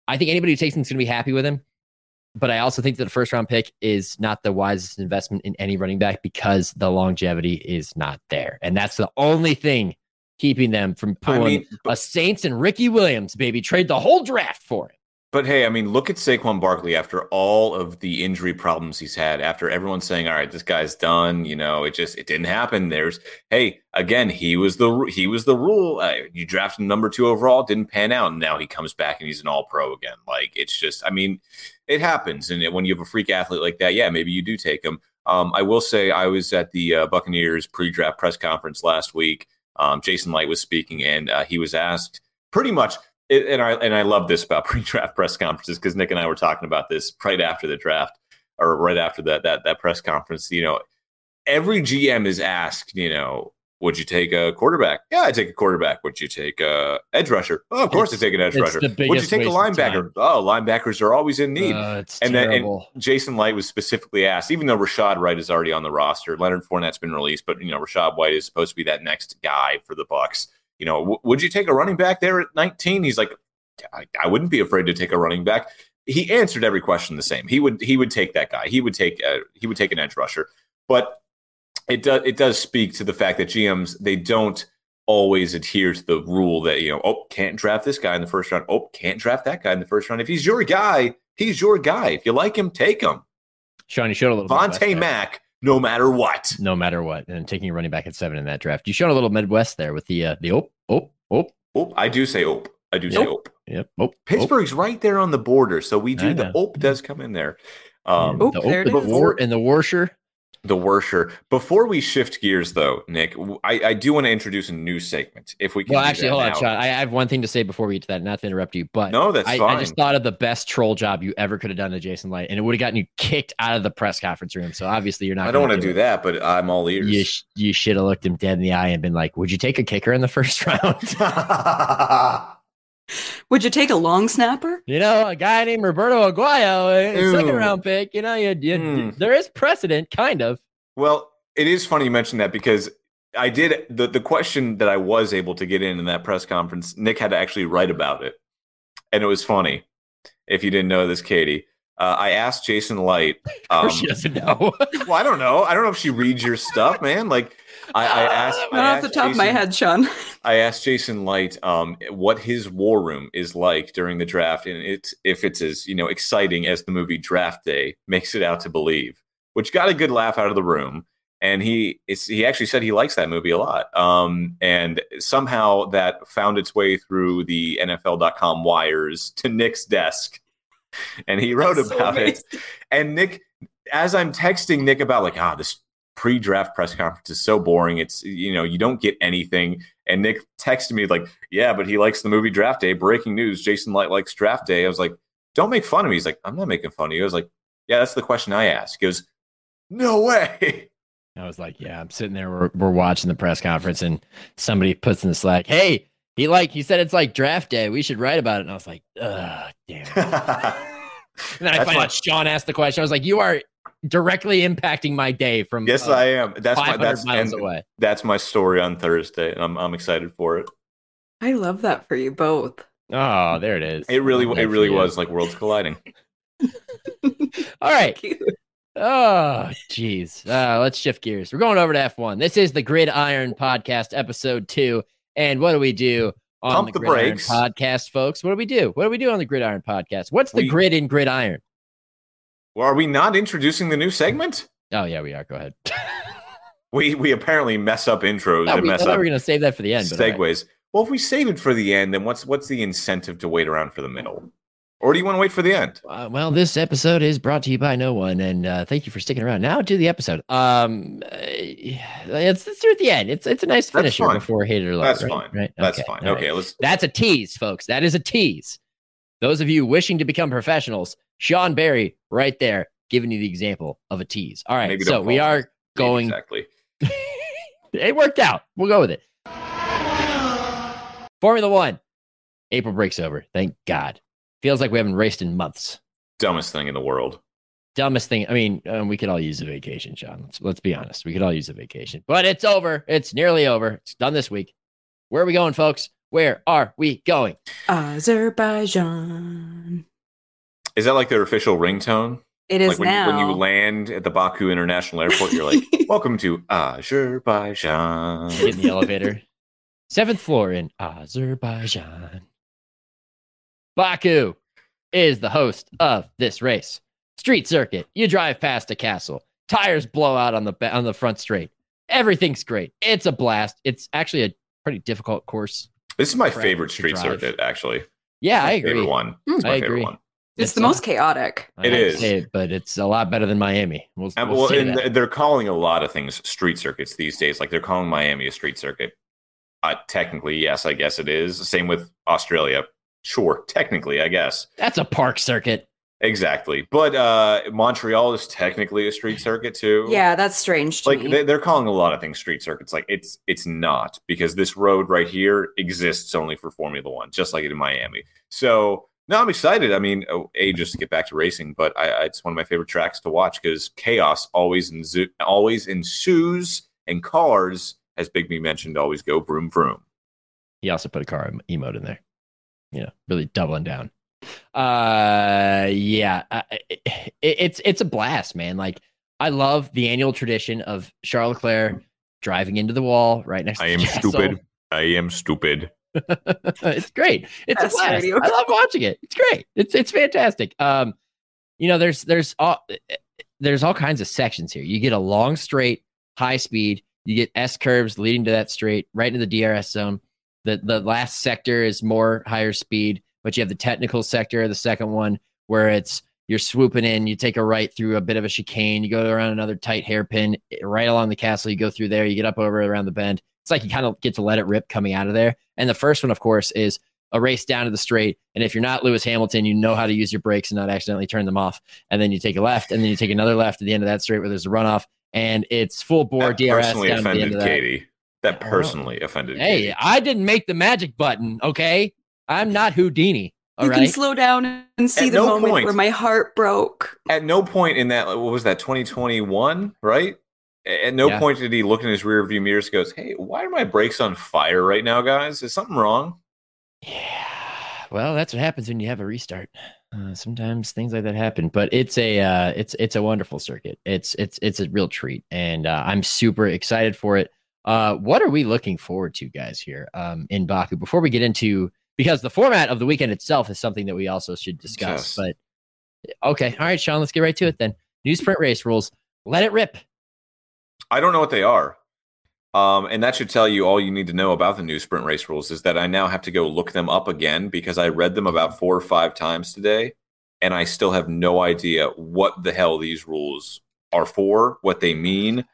I think anybody who takes him is going to be happy with him. But I also think that the first round pick is not the wisest investment in any running back because the longevity is not there. And that's the only thing keeping them from I pulling mean, a Saints and Ricky Williams, baby. Trade the whole draft for him. But hey, I mean, look at Saquon Barkley after all of the injury problems he's had. After everyone saying, "All right, this guy's done," you know, it just it didn't happen. There's hey, again, he was the he was the rule. Uh, you drafted number two overall, didn't pan out, and now he comes back and he's an All Pro again. Like it's just, I mean, it happens. And when you have a freak athlete like that, yeah, maybe you do take him. Um, I will say, I was at the uh, Buccaneers pre-draft press conference last week. Um, Jason Licht was speaking, and uh, he was asked pretty much and I and I love this about pre-draft press conferences because Nick and I were talking about this right after the draft or right after that that that press conference. You know, every GM is asked, you know, would you take a quarterback? Yeah, I take a quarterback. Would you take a edge rusher? Oh, of course, I take an edge rusher. Would you take a linebacker? Oh, linebackers are always in need. Uh, and then and Jason Licht was specifically asked, even though Rachaad White is already on the roster, Leonard Fournette's been released, but you know, Rachaad White is supposed to be that next guy for the Bucs. You know, w- would you take a running back there at 19? He's like, I, I, wouldn't be afraid to take a running back. He answered every question the same. He would he would take that guy. He would take a, he would take an edge rusher. But it does it does speak to the fact that GMs they don't always adhere to the rule that you know oh can't draft this guy in the first round. Oh can't draft that guy in the first round. If he's your guy, he's your guy. If you like him, take him. Sean, you showed a little Vontae Mack. No matter what. No matter what. And taking a running back at seven in that draft. You showed a little Midwest there with the uh, the oh, oh, oh. Oh, I do say oh. I do say Ope. Yep. Ope. Pittsburgh's Ope. right there on the border, so we do the Ope does come in there. Um, Ope, the Ope, the war, and the Warsher. The Warsher. Before we shift gears, though, Nick, I, I do want to introduce a new segment. If we can. Well, actually, hold now. on, Sean. I have one thing to say before we get to that. Not to interrupt you, but no, that's I, fine. I just thought of the best troll job you ever could have done to Jason Licht, and it would have gotten you kicked out of the press conference room. So obviously, you're not. I don't want to do, do that, but I'm all ears. You, sh- you should have looked him dead in the eye and been like, "Would you take a kicker in the first round?" Would you take a long snapper? You know, a guy named Roberto Aguayo, a second round pick. You know, you, you, mm. there is precedent, kind of. Well, it is funny you mentioned that because I did the the question that I was able to get in in that press conference. Nick had to actually write about it, and it was funny. If you didn't know this, Katie, uh, I asked Jason Licht. Um, she doesn't know. well, I don't know. I don't know if she reads your stuff, man. Like I, I asked. Not I off the top Jason, of my head, Sean. I asked Jason Licht um, what his war room is like during the draft, and it's if it's as you know exciting as the movie Draft Day makes it out to believe, which got a good laugh out of the room. And he he actually said he likes that movie a lot. Um, and somehow that found its way through the NFL.com wires to Nick's desk, and he wrote That's about so it. And Nick, as I'm texting Nick about like, ah, this pre-draft press conference is so boring. It's you know you don't get anything. And Nick texted me like, yeah, but he likes the movie Draft Day. Breaking news: Jason Licht likes Draft Day. I was like, don't make fun of me. He's like, I'm not making fun of you. I was like, yeah, that's the question I asked. He goes, no way. I was like, yeah, I'm sitting there. We're, we're watching the press conference, and somebody puts in the Slack, hey. He like he said it's like draft day. We should write about it. And I was like, ugh, damn. and then I find out Sean asked the question. I was like, you are directly impacting my day from yes uh, i am. That's my that's miles away. that's my story on thursday and i'm, I'm excited for it. I love that for you both. Oh there it is. It really it really was like worlds colliding. All right. Oh jeez. Uh, let's shift gears. We're going over to f1 this is the gridiron podcast episode two. And what do we do on Pump the, the brakes. Podcast folks? What do we do? What do we do on the gridiron podcast? What's the we, grid in gridiron well, are we not introducing the new segment? Oh yeah, we are. Go ahead. we we apparently mess up intros no, and we, mess up. We're going to save that for the end. Segues. Right. Well, if we save it for the end, then what's what's the incentive to wait around for the middle? Or do you want to wait for the end? Uh, well, this episode is brought to you by no one, and uh, thank you for sticking around. Now to the episode. Um, uh, let's, let's do it at the end. It's it's a nice finisher before hater love. That's right? fine. Right? That's okay. fine. Okay, right. let's. That's a tease, folks. That is a tease. Those of you wishing to become professionals, Sean Barry, right there, giving you the example of a tease. All right, Maybe so we are going exactly. it worked out. We'll go with it. Formula One. April breaks over. Thank God. Feels like we haven't raced in months. Dumbest thing in the world. Dumbest thing. I mean, um, we could all use a vacation, Sean. Let's, let's be honest. We could all use a vacation, but it's over. It's nearly over. It's done this week. Where are we going, folks? Where are we going? Azerbaijan. Is that like their official ringtone? It is like when, now. You, when you land at the Baku International Airport, you're like, "Welcome to Azerbaijan." In the elevator, seventh floor in Azerbaijan. Baku. is the host of this race. Street circuit. You drive past a castle. Tires blow out on the ba- on the front straight. Everything's great. It's a blast. It's actually a pretty difficult course. This is my favorite street drive. circuit, actually. Yeah, My I agree. Favorite one. It's my I favorite agree. one. Hmm. It's, It's the not- most chaotic. I It hate to is. say it, but it's a lot better than Miami. We'll, And, we'll well, and they're calling a lot of things street circuits these days. Like they're calling Miami a street circuit. Uh, technically, yes, I guess it is. Same with Australia. Sure, technically, I guess. That's a park circuit. Exactly. But uh, Montreal is technically a street circuit too. Yeah, that's strange to Like me. they, they're calling a lot of things street circuits. Like it's it's not because this road right here exists only for Formula One, just like it in Miami. So no, I'm excited. I mean, oh, a just to get back to racing, but I, I- it's one of my favorite tracks to watch because chaos always ensu- always ensues, and cars, as Big B mentioned, always go vroom vroom. He also put a car em- emote in there. You know, really doubling down. Uh, yeah, uh, it, it's it's a blast, man. Like I love the annual tradition of Charles Leclerc driving into the wall right next. I to am the castle. stupid. I am stupid. it's great. It's Best a blast. radio. I love watching it. It's great. It's it's fantastic. Um, you know, there's there's all there's all kinds of sections here. You get a long straight, high speed. You get S curves leading to that straight right into the DRS zone. The the last sector is more higher speed, but you have the technical sector, the second one, where it's you're swooping in, you take a right through a bit of a chicane, you go around another tight hairpin, right along the castle, you go through there, you get up over around the bend. It's like you kind of get to let it rip coming out of there. And the first one, of course, is a race down to the straight. And if you're not Lewis Hamilton, you know how to use your brakes and not accidentally turn them off. And then you take a left, and then you take another left at the end of that straight where there's a runoff, and it's full bore That DRS personally down to the end offended of that. Katie. That Oh. personally offended Hey, Katie. I didn't make the magic button, okay? I'm not Houdini. All you right. can slow down and see At the no moment point. where my heart broke. At no point in that, what was that, 2021, right? At no Yeah. point did he look in his rear view mirrors and goes, Hey, why are my brakes on fire right now, guys? Is something wrong? Yeah. Well, that's what happens when you have a restart. Uh, sometimes things like that happen, but it's a uh, it's it's a wonderful circuit. It's it's it's a real treat, and uh, I'm super excited for it. Uh, what are we looking forward to, guys? Here um, in Baku. Before we get into because the format of the weekend itself is something that we also should discuss. Yes. But okay, all right, Sean, let's get right to it then. New sprint race rules. Let it rip. I don't know what they are. Um, and that should tell you all you need to know about the new sprint race rules is that I now have to go look them up again because I read them about four or five times today, and I still have no idea what the hell these rules are for, what they mean,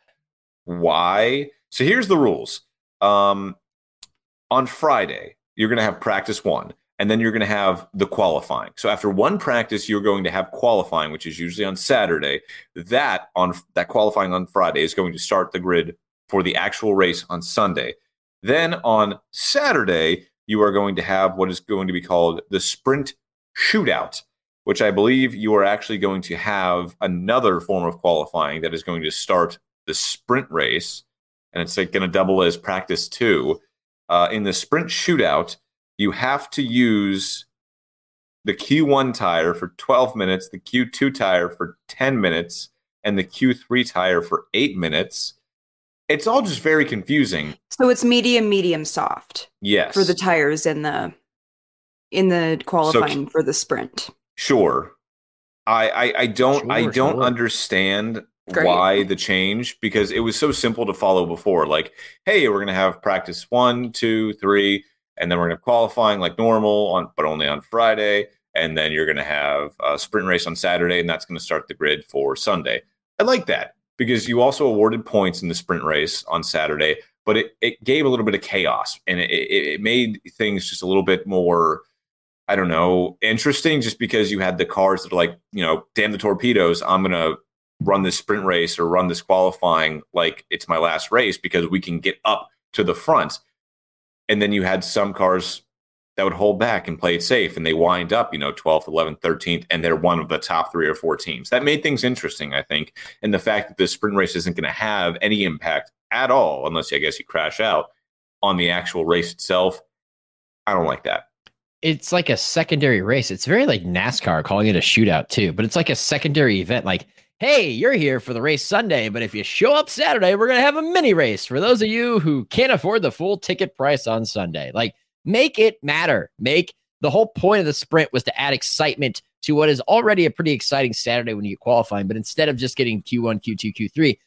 why. So here's the rules. Um, on Friday, you're going to have practice one, and then you're going to have the qualifying. So after one practice, you're going to have qualifying, which is usually on Saturday. That on that qualifying on Friday is going to start the grid for the actual race on Sunday. Then on Saturday, you are going to have what is going to be called the sprint shootout, which I believe you are actually going to have another form of qualifying that is going to start the sprint race. And it's like going to double as practice two. Uh, in the sprint shootout, you have to use the Q1 tire for 12 minutes, the Q2 tire for 10 minutes, and the Q3 tire for eight minutes. It's all just very confusing. So it's medium, medium, soft Yes. for the tires in the in the qualifying for the sprint. Sure. I I, I don't I don't sure. understand Great. why the change because it was so simple to follow before. Like, hey, we're gonna have practice one, two, three, and then we're gonna have qualifying like normal on but only on Friday, and then you're gonna have a sprint race on Saturday, and that's gonna start the grid for Sunday. I like that because you also awarded points in the sprint race on Saturday, but it, it gave a little bit of chaos and it, it, it made things just a little bit more I don't know, interesting just because you had the cars that are like, you know, damn the torpedoes, I'm going to run this sprint race or run this qualifying like it's my last race because we can get up to the front. And then you had some cars that would hold back and play it safe and they wind up, you know, 12th, 11th, 13th, and they're one of the top three or four teams. That made things interesting, I think. And the fact that the sprint race isn't going to have any impact at all, unless I guess you crash out on the actual race itself. I don't like that. it's like a secondary race. It's very like NASCAR calling it a shootout too, but it's like a secondary event. Like, hey, you're here for the race Sunday, but if you show up Saturday, we're gonna have a mini race for those of you who can't afford the full ticket price on Sunday. Like, make it matter. Make the whole point of the sprint was to add excitement to what is already a pretty exciting Saturday when you get qualifying. But instead of just getting Q1, Q2, Q3,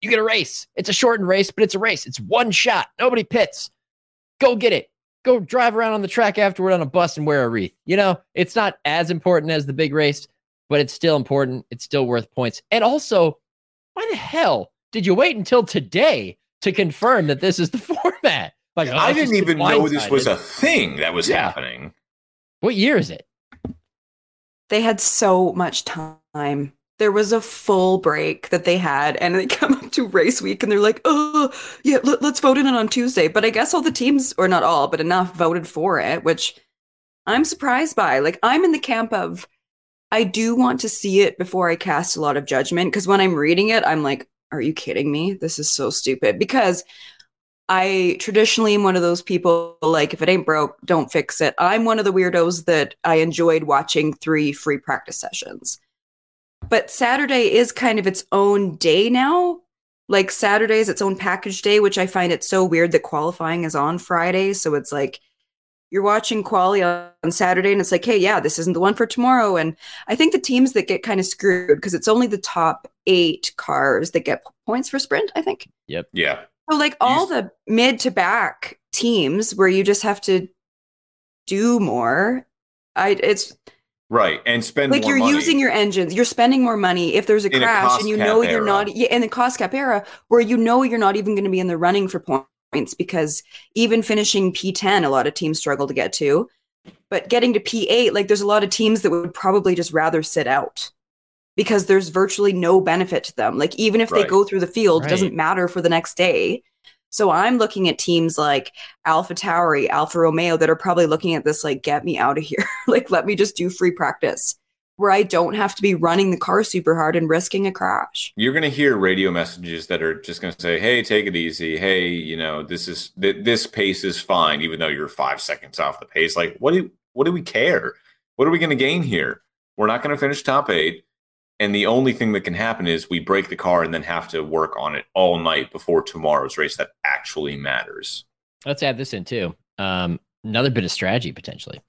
you get a race. It's a shortened race, but it's a race. It's one shot. Nobody pits. Go get it. Go drive around on the track afterward on a bus and wear a wreath. You know, it's not as important as the big race, but it's still important. It's still worth points. And also, why the hell did you wait until today to confirm that this is the format? Like, oh, I didn't even know this was a thing that was Yeah. happening. What year is it? They had so much time. There was a full break that they had, and they come up to race week and they're like, oh, yeah, let, us vote in it on Tuesday. But I guess all the teams, or not all, but enough voted for it, which I'm surprised by. Like, I'm in the camp of, I do want to see it before I cast a lot of judgment. Because when I'm reading it, I'm like, are you kidding me? This is so stupid. Because I traditionally am one of those people like if it ain't broke, don't fix it. I'm one of the weirdos that I enjoyed watching three free practice sessions. But Saturday is kind of its own day now. Like Saturday is its own package day, which I find it so weird that qualifying is on Friday. So it's like you're watching quali on on Saturday and it's like, hey, yeah, this isn't the one for tomorrow. And I think the teams that get kind of screwed because it's only the top eight cars that get points for sprint, I think. Yep. Yeah. So like all the mid to back teams where you just have to do more. I it's Right. And spend like more you're money. using your engines, you're spending more money if there's a In crash cost and you know you're era. not yeah, in the cost cap era where you know you're not even going to be in the running for points because even finishing P10 a lot of teams struggle to get to. But getting to P8 like there's a lot of teams that would probably just rather sit out because there's virtually no benefit to them. Like even if they go through the field, it Right. doesn't matter for the next day. So I'm looking at teams like Alpha Tauri, Alfa Romeo that are probably looking at this like, get me out of here. like, let me just do free practice where I don't have to be running the car super hard and risking a crash. You're going to hear radio messages that are just going to say, "Hey, take it easy. Hey, you know, this is th- this pace is fine even though you're 5 seconds off the pace." Like, what do what do we care? What are we going to gain here? We're not going to finish top 8. And the only thing that can happen is we break the car and then have to work on it all night before tomorrow's race that actually matters. Let's add this in too. Um, another bit of strategy potentially.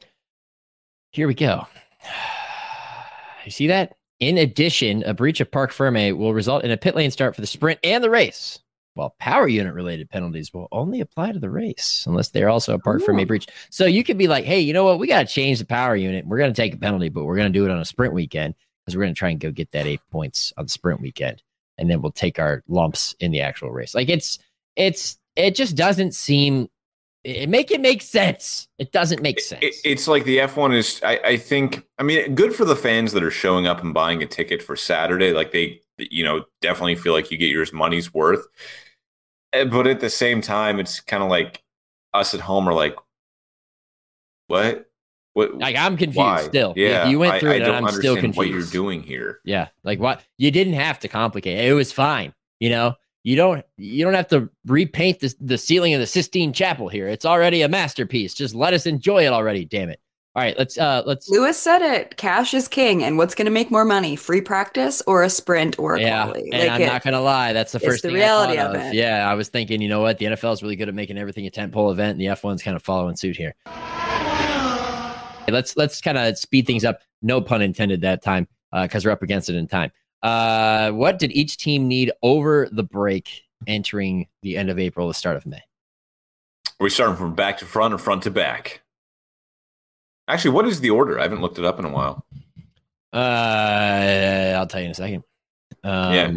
Here we go. You see that? In addition, a breach of Parc Fermé will result in a pit lane start for the sprint and the race. While power unit related penalties will only apply to the race unless they're also a Park Ooh. Ferme breach. So you could be like, hey, you know what? We got to change the power unit. We're going to take a penalty, but we're going to do it on a sprint weekend because we're going to try and go get that eight points on the sprint weekend. And then we'll take our lumps in the actual race. Like it's, it's, it just doesn't seem, it make it make sense. It doesn't make sense. It, it's like the F1 is, I, I think, I mean, good for the fans that are showing up and buying a ticket for Saturday. Like they, you know, definitely feel like you get your money's worth. Eh, But at the same time, it's kind of like us at home are like, what? What? like I'm confused why? still. Yeah. you went through I it, and I'm still confused. what you're doing here. Yeah, like what you didn't have to complicate. it. It was fine. You know, you don't you don't have to repaint the the ceiling of the Sistine Chapel here. It's already a masterpiece. Just let us enjoy it already. Damn it. All right, let's uh let's Lewis said it cash is king. And what's going to make more money, free practice or a sprint or a yeah. quali? And I'm it- not gonna lie, that's the first the thing reality thought of it. Yeah, I was thinking, you know what, the NFL is really good at making everything a tentpole event, and the F1's kind of following suit here. Let's let's kind of speed things up. No pun intended that time, because we're up against it in time. Uh, what did each team need over the break entering the end of April, the start of May? Are we starting from back to front or front to back? Actually, what is the order? I haven't looked it up in a while. Uh, I'll tell you in a second. Um, yeah.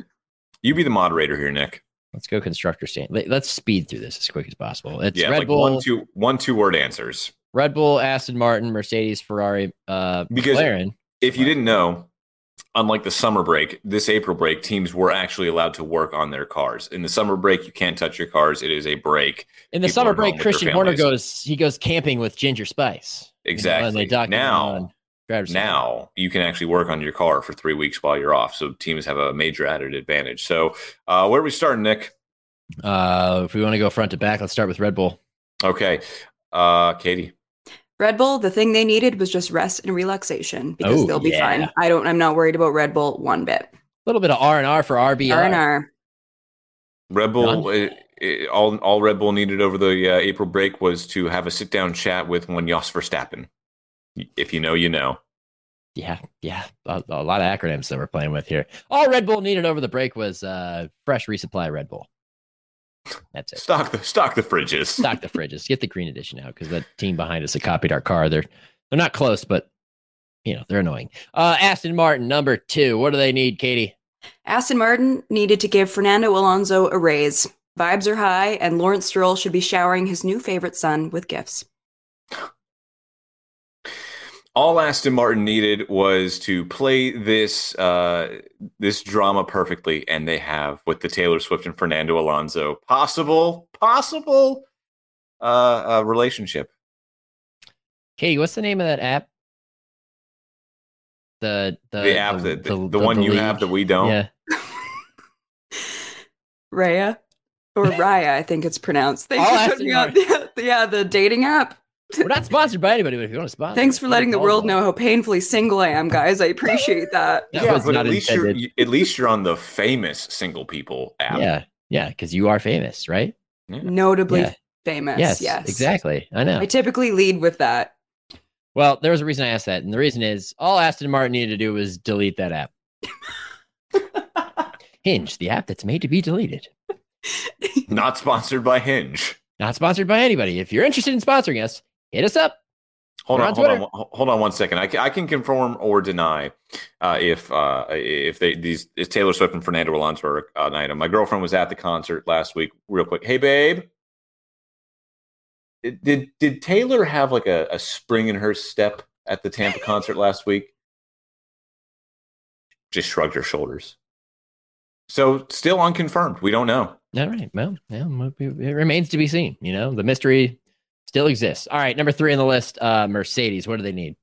You be the moderator here, Nick. Let's go constructor stand. Let, us speed through this as quick as possible. It's yeah, Red like Bull, one, two, one, two word answers. Red Bull, Aston Martin, Mercedes, Ferrari, uh, Because- McLaren. If you didn't know, unlike the summer break, this April break, teams were actually allowed to work on their cars. In the summer break, you can't touch your cars. It is a break. In the people summer break, Christian Horner goes he goes camping with Ginger Spice. You know, Exactly. and they document now, on driver's Ed. now you can actually work on your car for three weeks while you're off. So teams have a major added advantage. So uh, where are we starting, Nick? Uh, if we want to go front to back, let's start with Red Bull. Okay. Uh, Katie. Red Bull, the thing they needed was just rest and relaxation because Oh, they'll be yeah. fine. I don't I'm not worried about Red Bull one bit. A little bit of R and R for RBR. R and R. Red Bull, uh, uh, all, all Red Bull needed over the uh, April break was to have a sit down chat with one Jos Verstappen. If you know, you know. Yeah, yeah, a, a lot of acronyms that we're playing with here. All Red Bull needed over the break was uh, fresh resupply Red Bull. That's it. Stock the stock the fridges. Stock the fridges. Get the green edition out because the team behind us that copied our car. They're they're not close, but you know they're annoying. Uh, Aston Martin number two. What do they need, Katie? Aston Martin needed to give Fernando Alonso a raise. Vibes are high, and Lawrence Stroll should be showering his new favorite son with gifts. All Aston Martin needed was to play this uh, this drama perfectly, and they have with the Taylor Swift and Fernando Alonso possible possible uh, uh, relationship. Katie, what's the name of that app? The the, The, app that the, the, one you have that we don't. Yeah. Raya or Raya, I think it's pronounced. Thanks All for Aston putting me on the, yeah, the dating app. We're not sponsored by anybody, but if you want to sponsor, Thanks for letting the world know how painfully single I am, guys. I appreciate that. That yeah, but not at least intended. you're at least you're on the famous single people app. Yeah, yeah, because you are famous, right? Notably Yeah. famous. yes, Yes, exactly. I know. I typically lead with that. Well, there was a reason I asked that, and the reason is all Aston Martin needed to do was delete that app. Hinge, the app that's made to be deleted. Not sponsored by Hinge. Not sponsored by anybody. If you're interested in sponsoring us, hit us up. Hold We're on, on hold on, hold on one second. I can, I can confirm or deny uh, if uh, if they these if Taylor Swift and Fernando Alonso are an item. My girlfriend was at the concert last week. Real quick, hey babe, did did, did Taylor have like a, a spring in her step at the Tampa concert last week? Just shrugged her shoulders. So still unconfirmed. We don't know. All right. Well, yeah, it remains to be seen. You know, the mystery still exists. All right. Number three on the list uh, Mercedes. What do they need?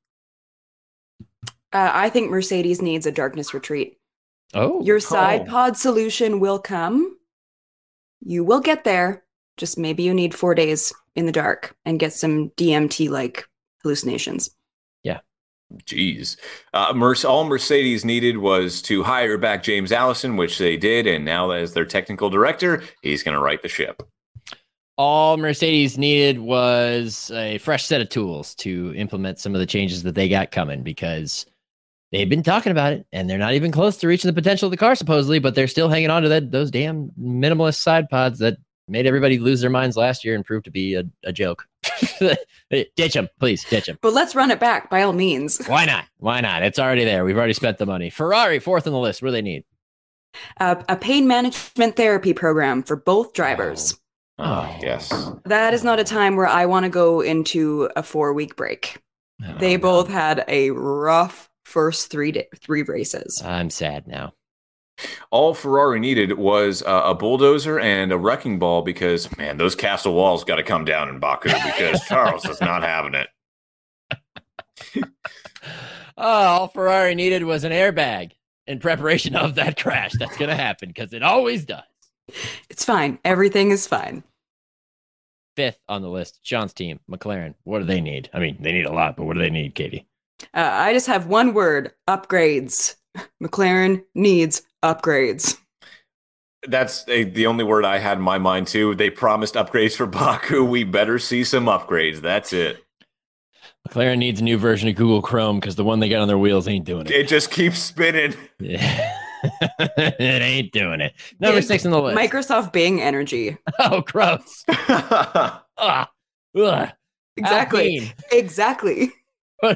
Uh, I think Mercedes needs a darkness retreat. Oh, Your side Oh. pod solution will come. You will get there. Just maybe you need four days in the dark and get some DMT like hallucinations. Yeah. Jeez. Uh, Merce, all Mercedes needed was to hire back James Allison, which they did. And now, as their technical director, he's going to right the ship. All Mercedes needed was a fresh set of tools to implement some of the changes that they got coming because they've been talking about it and they're not even close to reaching the potential of the car supposedly, but they're still hanging on to that those damn minimalist side pods that made everybody lose their minds last year and proved to be a, a joke. Ditch them, please ditch them. But let's run it back by all means. Why not? Why not? It's already there. We've already spent the money. Ferrari, fourth on the list. What do they need? Uh, a pain management therapy program for both drivers. Oh, yes. That is not a time where I want to go into a four week break. Oh, They no. both had a rough first three day, three races. I'm sad now. All Ferrari needed was uh, a bulldozer and a wrecking ball because, man, those castle walls got to come down in Baku because Charles is not having it. Oh, all Ferrari needed was an airbag in preparation of that crash. That's going to happen because it always does. It's fine. Everything is fine. Fifth on the list, Sean's team, McLaren. What do they need? I mean, they need a lot, but what do they need, Katie? Uh, I just have one word upgrades. McLaren needs upgrades. That's a, the only word I had in my mind, too. They promised upgrades for Baku. We better see some upgrades. That's it. McLaren needs a new version of Google Chrome because the one they got on their wheels ain't doing it. It just keeps spinning. it ain't doing it. Number It's six in the list. Microsoft Bing Energy. oh, gross. Ah, ugh. Exactly. Exactly.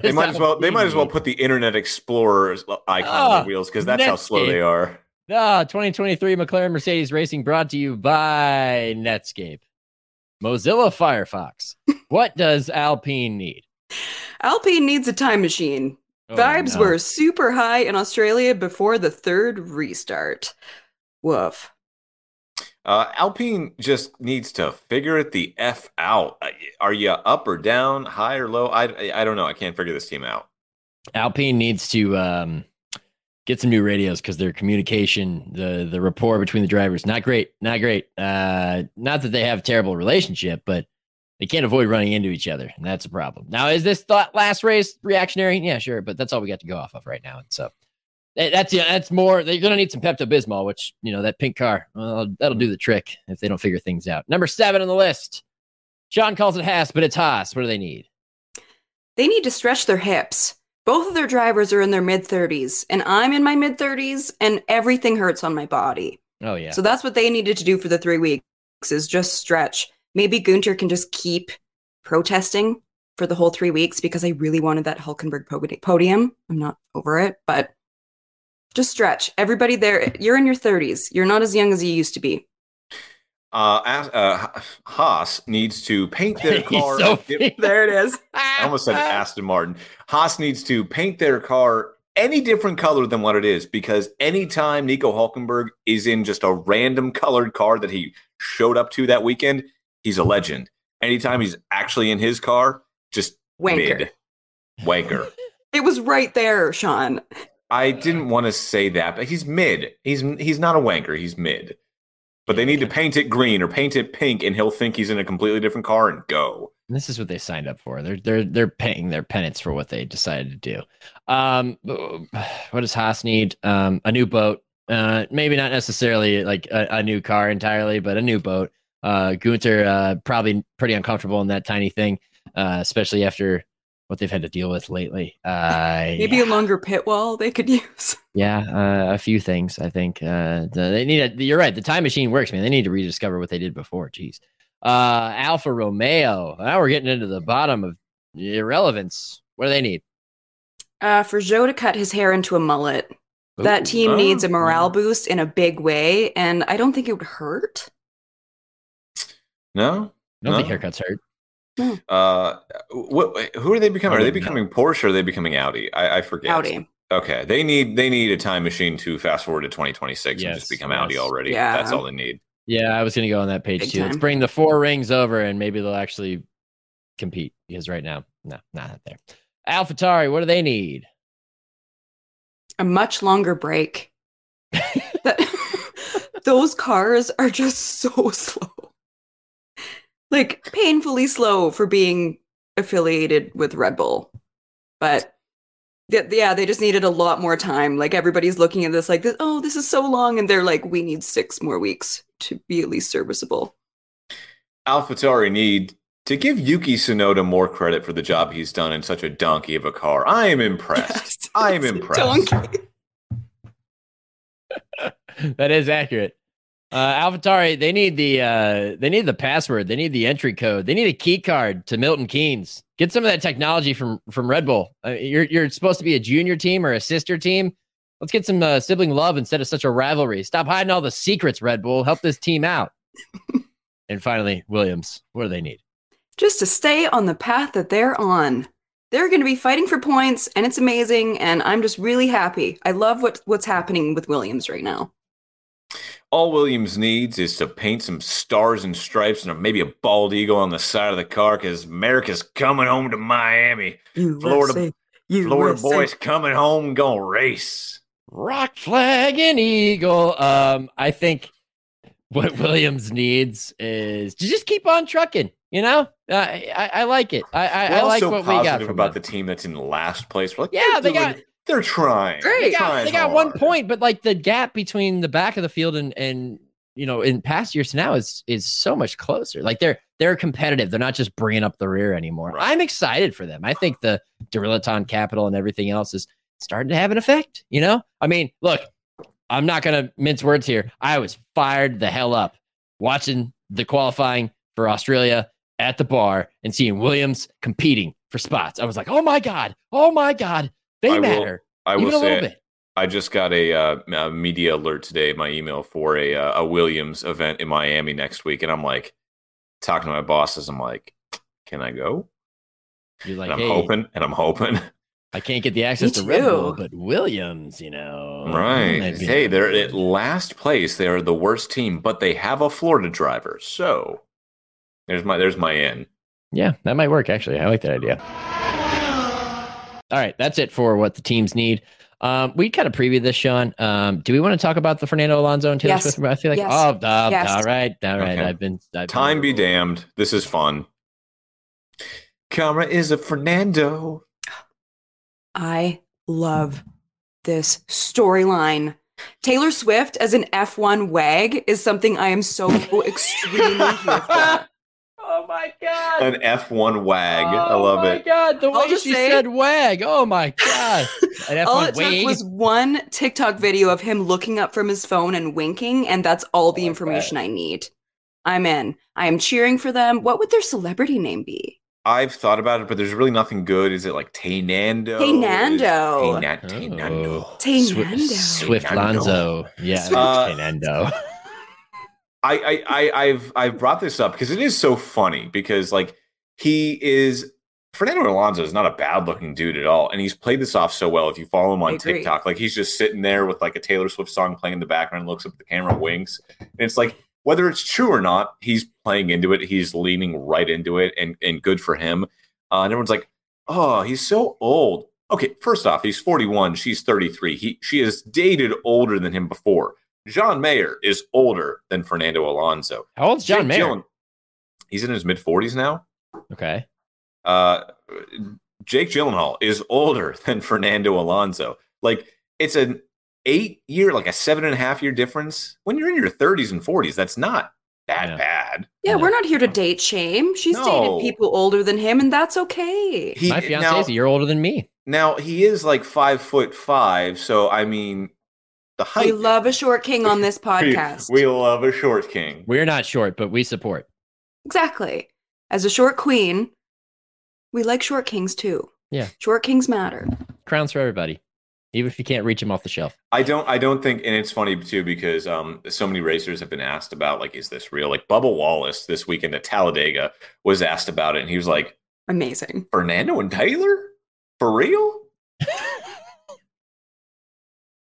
They might as well. They might as well put the Internet Explorer icon on Ah, the wheels because that's how slow they are. Ah, 2023 McLaren Mercedes Racing brought to you by Netscape. Mozilla Firefox. what does Alpine need? Alpine needs a time machine. Oh, Vibes no. were super high in Australia before the third restart. Woof. Uh, Alpine just needs to figure it the f out. Uh, Are you up or down, high or low? I I don't know. I can't figure this team out. Alpine needs to um, get some new radios because their communication, the the rapport between the drivers, not great, not great. Uh, not that they have a terrible relationship, but they can't avoid running into each other, and that's a problem. Now, is this thought last race reactionary? Yeah, sure, but that's all we got to go off of right now. And so eh, that's yeah, that's more. They're gonna need some Pepto Bismol, which you know that pink car. Well, that'll do the trick if they don't figure things out. Number seven on the list. Sean calls it Haas, but it's Haas. What do they need? They need to stretch their hips. both of their drivers are in their mid 30s, and I'm in my mid 30s, and everything hurts on my body. Oh yeah. So that's what they needed to do for the three weeks is just stretch. Maybe Gunter can just keep protesting for the whole three weeks because I really wanted that Hulkenberg podium. I'm not over it, but just stretch. Everybody there, you're in your 30s. You're not as young as you used to be. Uh, As- uh, Haas needs to paint their car. so a There it is. I almost said Aston Martin. Haas needs to paint their car any different color than what it is because anytime Nico Hulkenberg is in just a random colored car that he showed up to that weekend, he's a legend. Anytime he's actually in his car, just Wanker. mid. Wanker. It was right there, Sean. I didn't want to say that, but he's mid. He's he's not a wanker. He's mid. But they need to paint it green or paint it pink, and he'll think he's in a completely different car and go. This is what they signed up for. They're they're they're paying their penance for what they decided to do. Um, what does Haas need? Um, a new boat. Uh, maybe not necessarily like a, a new car entirely, but a new boat. Uh, Gunter uh, probably pretty uncomfortable in that tiny thing, uh, especially after what they've had to deal with lately. Uh, Maybe yeah. a longer pit wall they could use. Yeah, uh, a few things. I think uh, they need. A, you're right. The time machine works, man. They need to rediscover what they did before. Jeez. Uh, Alfa Romeo. Now we're getting into the bottom of irrelevance. What do they need? Uh, for Joe to cut his hair into a mullet, that team Oh, needs a morale yeah. boost in a big way, and I don't think it would hurt. No, I don't think haircuts hurt. Uh, what? Who are they becoming? Are they wouldn't know. becoming Porsche or are they becoming Audi? I, I forget. Audi. Okay, they need they need a time machine to fast forward to 2026 and just become Audi already. Yeah. That's all they need. Yeah, I was gonna go on that page Big too. Let's bring the four rings over, and maybe they'll actually compete. Because right now, no, not there. AlphaTauri, what do they need? A much longer break. That- Those cars are just so slow. Like painfully slow for being affiliated with Red Bull. But th- yeah, they just needed a lot more time. Like everybody's looking at this like, oh, this is so long. And they're like, we need six more weeks to be at least serviceable. AlphaTauri need to give Yuki Tsunoda more credit for the job he's done in such a donkey of a car. I am impressed. I am impressed. donkey. that is accurate. Uh, AlphaTauri, they need the uh, they need the password. They need the entry code. They need a key card to Milton Keynes. Get some of that technology from from Red Bull. Uh, you're you're supposed to be a junior team or a sister team. Let's get some uh, sibling love instead of such a rivalry. Stop hiding all the secrets, Red Bull. Help this team out. and finally, Williams. What do they need? just to stay on the path that they're on. They're going to be fighting for points, and it's amazing. And I'm just really happy. I love what what's happening with Williams right now. All Williams needs is to paint some stars and stripes and maybe a bald eagle on the side of the car because America's coming home to Miami. Florida- Florida boys coming home gonna race. Rock flag and eagle. Um, I think what Williams needs is to just keep on trucking. You know, uh, I, I I like it. I I, I like what we got from about them. the team that's in last place. We're like, Yeah, they're they doing- got- They're trying. Great. They got, trying they got one point, but like the gap between the back of the field and and you know in past years to now is is so much closer. Like they're they're competitive. They're not just bringing up the rear anymore. Right. I'm excited for them. I think the Dorilton capital and everything else is starting to have an effect. You know, I mean, look, I'm not gonna mince words here. I was fired the hell up watching the qualifying for Australia at the bar and seeing Williams competing for spots. I was like, oh my god, oh my god, they I will- matter. I even will a little say, bit. I just got a, uh, a media alert today, my email for a uh, a Williams event in Miami next week, and I'm like talking to my bosses. I'm like, can I go? You're like, and I'm hey, hoping, and I'm hoping. I can't get the access to Red Bull, but Williams, you know, Right. be- Hey, they're at last place. They are the worst team, but they have a Florida driver. So there's my there's my in. Yeah, that might work. Actually, I like that idea. All right, that's it for what the teams need. Um, we kind of previewed this, Sean. Um, do we want to talk about the Fernando Alonso and Taylor Yes. Swift? I feel like, Yes. oh, uh, Yes. all right, all right. Okay. I've been I've Time be damned. This is fun. Camera is a Fernando. I love this storyline. Taylor Swift as an F1 wag is something I am so extremely here for. Oh my my god! An F1 wag. I love it. Oh my god, the I'll way just she say- said wag. Oh my god. An all F1 it wag. took was one TikTok video of him looking up from his phone and winking, and that's all the like information I need. I'm in. I am cheering for them. What would their celebrity name be? I've thought about it, but there's really nothing good. Is it like Taynando? Taynando. Tayna- Taynando. Oh. Taynando. Swift, Swift Taynando. Lonzo. Yeah, Swift- Uh, Taynando. I, I, I, I've, I've brought this up because it is so funny because like he is Fernando Alonso is not a bad looking dude at all, and he's played this off so well. If you follow him on. TikTok, like he's just sitting there with like a Taylor Swift song playing in the background, looks up at the camera, winks, and it's like whether it's true or not, he's playing into it. He's leaning right into it, and and good for him. Uh, and everyone's like, "Oh, he's so old." Okay, first off, he's 41. She's 33. He she is dated older than him before. John Mayer is older than Fernando Alonso. How old's John Jake Mayer? Gyllen- he's in his mid 40s now. Okay. Uh, Jake Gyllenhaal is older than Fernando Alonso. Like it's an eight year, like a seven and a half year difference. When you're in your 30s and 40s, that's not that Yeah. bad. Yeah, No. we're not here to date shame. She's No. dated people older than him, and that's okay. He, My fiance now, is a year older than me. now he is like five foot five, so I mean the height. We love a short king on this we, podcast. we love a short king. We're not short, but we support. exactly. As a short queen, we like short kings too. Yeah. Short kings matter. Crowns for everybody, even if you can't reach them off the shelf. I don't I don't think and it's funny too because um so many racers have been asked about like is this real? Like Bubba Wallace this weekend at Talladega was asked about it and he was like Amazing. Fernando and Taylor? For real?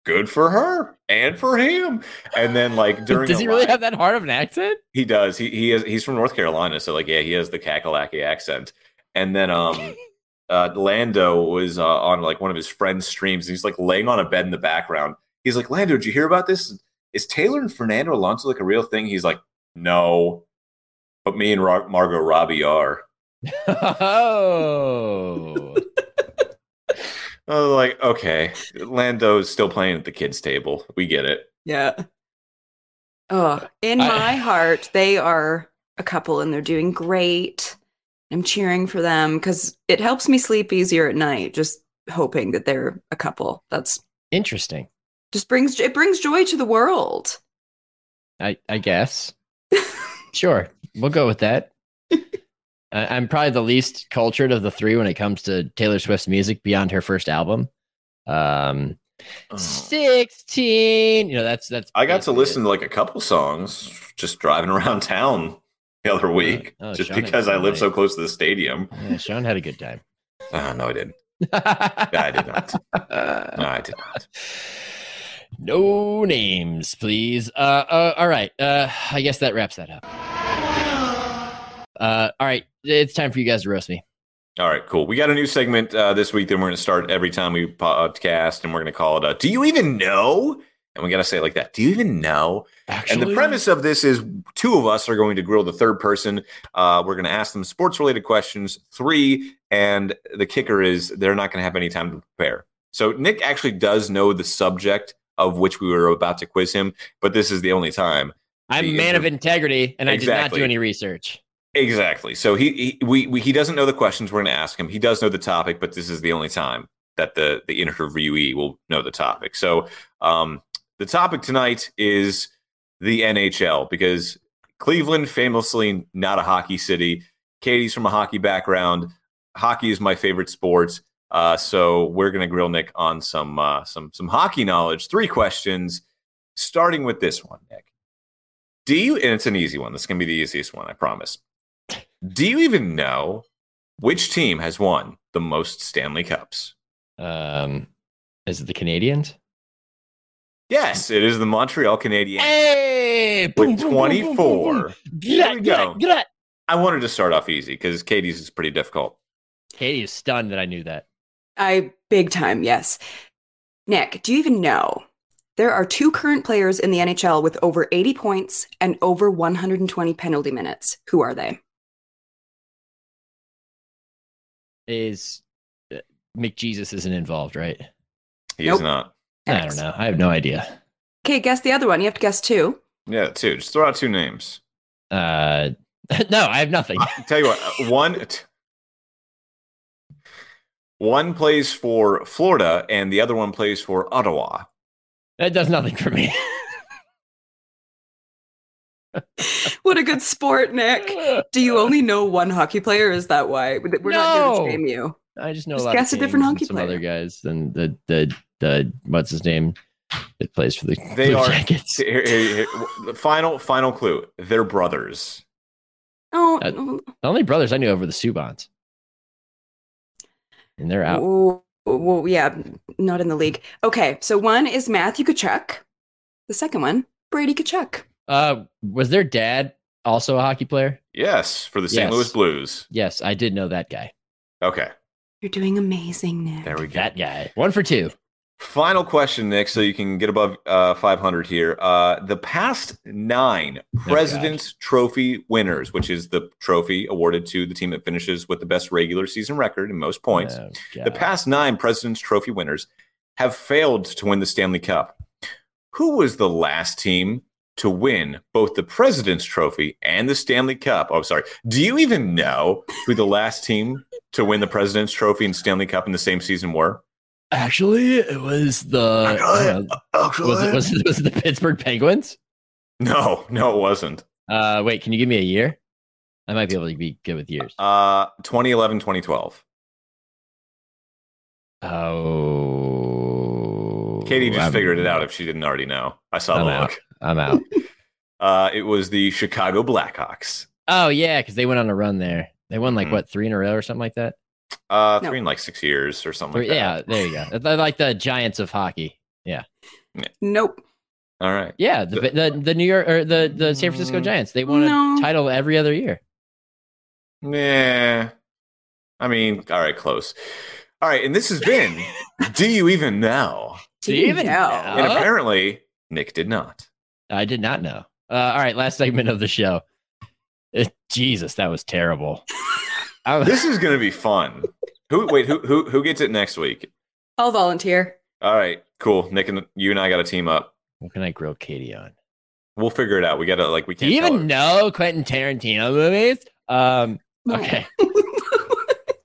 Good for her and for him. And then like during Does he really have that hard of an accent? he does. He he is he's from North Carolina, so like yeah, he has the Kakalaki accent. And then um uh Lando was uh, on like one of his friend's streams and he's like laying on a bed in the background. He's like, Lando, did you hear about this? Is Taylor and Fernando Alonso like a real thing? He's like, No. But me and Ra- Margot Robbie are. oh. I was like, okay, Lando's still playing at the kids' table. We get it. Yeah. Oh, in I- my heart, they are a couple and they're doing great. I'm cheering for them because it helps me sleep easier at night. Just hoping that they're a couple. That's Interesting. just brings it brings joy to the world. I, I guess. Sure. We'll go with that. I'm probably the least cultured of the three when it comes to Taylor Swift's music beyond her first album. Um, 16. You know, that's, that's, I got to listen it. to like a couple songs just driving around town the other week, Oh, just Sean because I live night. so close to the stadium. Yeah, Sean had a good time. Oh, no, I didn't. I did not. No, I did not. No names, please. Uh, uh all right. Uh I guess that wraps that up. Uh all right. It's time for you guys to roast me. All right, cool. We got a new segment uh, this week that we're going to start every time we podcast, and we're going to call it uh, "Do you even know?" And we got to say it like that. Do you even know? Actually, And the premise of this is two of us are going to grill the third person. Uh, we're going to ask them sports related questions, three, and the kicker is they're not going to have any time to prepare. So Nick actually does know the subject of which we were about to quiz him, but this is the only time. I'm a man of integrity and I did not do any research. Exactly. So he, he we, we he doesn't know the questions we're going to ask him. He does know the topic, but this is the only time that the the interviewee will know the topic. So um, the topic tonight is the NHL because Cleveland, famously not a hockey city. Katie's from a hockey background. Hockey is my favorite sport. Uh, so we're going to grill Nick on some uh, some some hockey knowledge. Three questions, starting with this one, Nick. Do you? And it's an easy one. This can be the easiest one, I promise. Do you even know which team has won the most Stanley Cups? Um is it the Canadiens? Yes, it is the Montreal Canadiens Hey, with 24. There we go. Get I wanted to start off easy because Katie's is pretty difficult. Katie is stunned that I knew that. I big time, yes. Nick, do you even know there are two current players in the NHL with over 80 points and over 120 penalty minutes? Who are they? Is uh, McJesus isn't involved, right? He Nope. is not. I don't know. I have no idea. Okay, guess the other one. You have to guess two. Yeah, two. Just throw out two names. Uh no, I have nothing. I'll tell you what, uh, one t- one plays for Florida and the other one plays for Ottawa. That does nothing for me. What a good sport, Nick. Do you only know one hockey player? Is that why? We're not here No. to shame you. I just know Just a lot guess of a different Kings and hockey some player. other guys than the the the what's his name that plays for the They Blue are- Jackets. Here- here- here- the final final clue. They're brothers. Oh, Uh, oh, The only brothers I knew over the Subbans, and they're out. oh, well, yeah, not in the league. Okay, so one is Matthew Tkachuk. The second one, Brady Tkachuk. Uh, was their dad also a hockey player? Yes, for the St. Yes. Louis Blues. Yes, I did know that guy. Okay, You're doing amazing, Nick. there we go. That guy. One for two. Final question, Nick, so you can get above uh, 500 here. Uh, the past nine President's Trophy winners, which is the trophy awarded to the team that finishes with the best regular season record and most points. Oh, The past nine President's Trophy winners have failed to win the Stanley Cup. Who was the last team to win both the President's Trophy and the Stanley Cup? Oh, sorry. Do you even know who the last team to win the President's Trophy and Stanley Cup in the same season were? Actually, it was the uh, was it was it, was it the Pittsburgh Penguins? No, no, it wasn't. Uh, wait, can you give me a year? I might be able to be good with years. Uh, 2011, 2012. Oh, Katie just I'm- figured it out if she didn't already know. I saw I'm the out. look. I'm out. Uh, it was the Chicago Blackhawks. Oh yeah, because they went on a run there. They won like Mhm. what three in a row or something like that. Uh, No. three in like six years or something Three- like yeah, there you go. They're like the Giants of hockey. Yeah. Nope. All right. Yeah, the the, the New York or the the San Francisco Mm, Giants. They won no. a title every other year. Nah. I mean, all right, close. All right, and this has been Do You Even Know? Do you even know? know? And apparently, Nick did not. I did not know. Uh, all right, last segment of the show. Uh, Jesus, that was terrible. This is going to be fun. Who? Wait, who? Who? Who gets it next week? I'll volunteer. All right, cool. Nick and you and I got to team up. what can I grill Katie on? We'll figure it out. We got to like we Do can't. you even her. know Quentin Tarantino movies? Um, No. okay. Do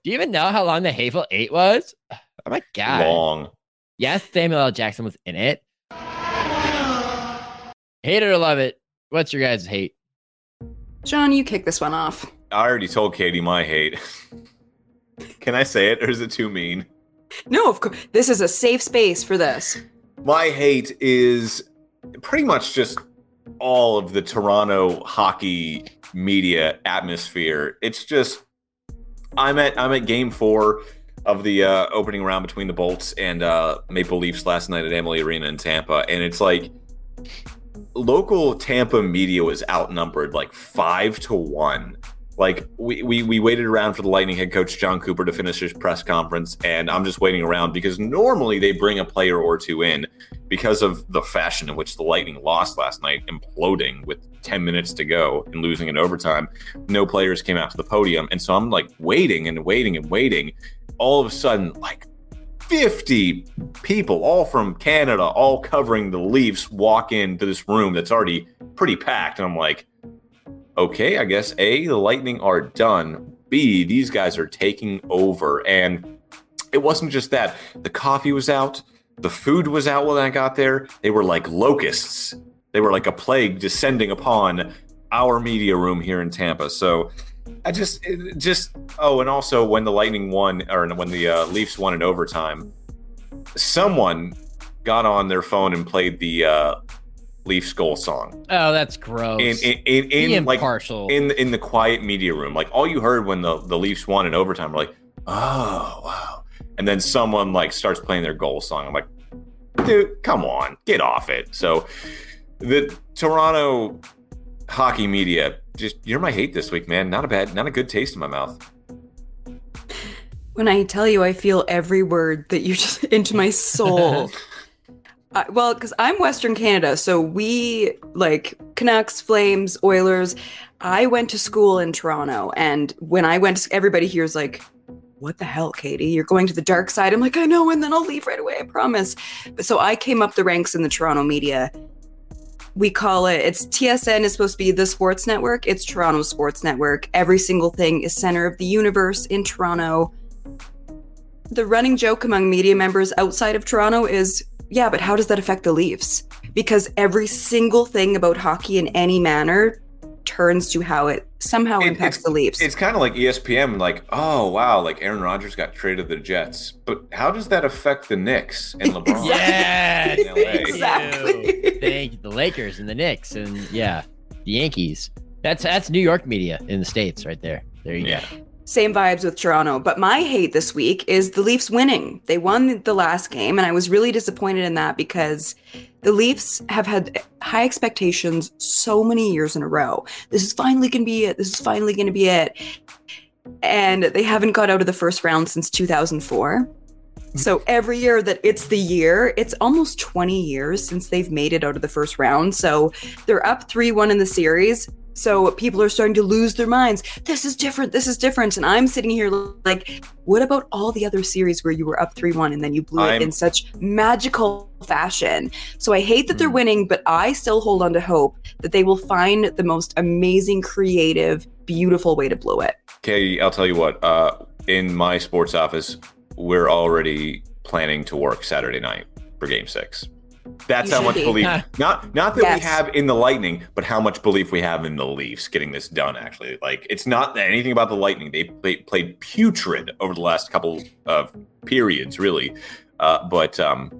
you even know how long the Hateful Eight was? Oh my god! long? Yes, Samuel L. Jackson was in it. Hate it or love it. What's your guys' hate? Sean, you kick this one off. I already told Katie my hate. Can I say it, or is it too mean? No, of course. This is a safe space for this. My hate is pretty much just all of the Toronto hockey media atmosphere. It's just I'm at I'm at game four of the uh, opening round between the Bolts and uh, Maple Leafs last night at Amalie Arena in Tampa, and it's like local Tampa media was outnumbered like five to one. Like we, we we waited around for the Lightning head coach Jon Cooper to finish his press conference, and I'm just waiting around because normally they bring a player or two in because of the fashion in which the Lightning lost last night, imploding with 10 minutes to go and losing in overtime. No players came out to the podium, and so I'm like waiting and waiting and waiting. All of a sudden, like 50 people, all from Canada, all covering the Leafs, walk into this room that's already pretty packed, and I'm like okay, I guess A, the Lightning are done. B, these guys are taking over. And it wasn't just that. The coffee was out, the food was out when I got there. They were like locusts. They were like a plague descending upon our media room here in Tampa. So I just, just, oh, and also when the Lightning won, or when the uh, Leafs won in overtime, someone got on their phone and played the uh, Leafs goal song. Oh, that's gross. In, in, in, in like, impartial. in in the quiet media room. Like all you heard when the, the Leafs won in overtime were like, oh wow. And then someone like starts playing their goal song. I'm like, dude, come on, get off it. So the Toronto hockey media, just you're my hate this week, man. Not a bad, not a good taste in my mouth. When I tell you, I feel every word that you just into my soul. Uh, well, because I'm Western Canada, so we like Canucks, Flames, Oilers. I went to school in Toronto, and when I went, everybody here's like, "What the hell, Katie? You're going to the dark side." I'm like, "I know," and then I'll leave right away. I promise. But so I came up the ranks in the Toronto media. We call it it's TSN is supposed to be the sports network. It's Toronto Sports Network. Every single thing is center of the universe in Toronto. The running joke among media members outside of Toronto is, yeah, but how does that affect the Leafs? Because every single thing about hockey in any manner turns to how it somehow It- impacts the Leafs. It's kind of like ESPN, like, oh wow, like Aaron Rodgers got traded to the Jets, but how does that affect the Knicks and LeBron? Yeah. Exactly. Thank the Lakers and the Knicks and yeah, the Yankees. That's that's New York media in the states right there. There you Yeah. go. Same vibes with Toronto. But my hate this week is the Leafs winning. They won the last game, and I was really disappointed in that because the Leafs have had high expectations so many years in a row. This is finally going to be it. This is finally going to be it. And they haven't got out of the first round since 2004. So every year that it's the year, it's almost 20 years since they've made it out of the first round. So they're up 3 1 in the series. So people are starting to lose their minds. This is different. This is different. And I'm sitting here like, what about all the other series where you were up 3 1 and then you blew I'm- it in such magical fashion? So I hate that they're Hmm. winning, but I still hold on to hope that they will find the most amazing, creative, beautiful way to blow it. Okay, I'll tell you what. Uh, in my sports office, we're already planning to work Saturday night for Game Six. That's You how much be. belief. Not not that we have in the Lightning, but how much belief we have in the Leafs getting this done. Actually, like it's not anything about the Lightning. They played, played putrid over the last couple of periods, really. Uh, but um,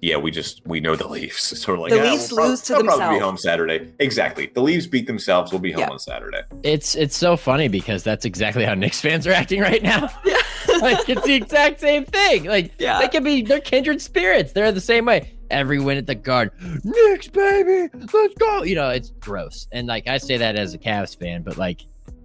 yeah, we just we know the Leafs. So we're like, The yeah, Leafs we'll prob- lose to they'll probably be home Saturday. Exactly. The Leafs beat themselves. We'll be home Yeah. on Saturday. It's it's so funny because that's exactly how Knicks fans are acting right now. Yeah. Like it's the exact same thing. Like Yeah. they can be they're kindred spirits. They're the same way. Every win at the guard, Knicks baby, let's go. You know, it's gross. And like I say that as a Cavs fan, but like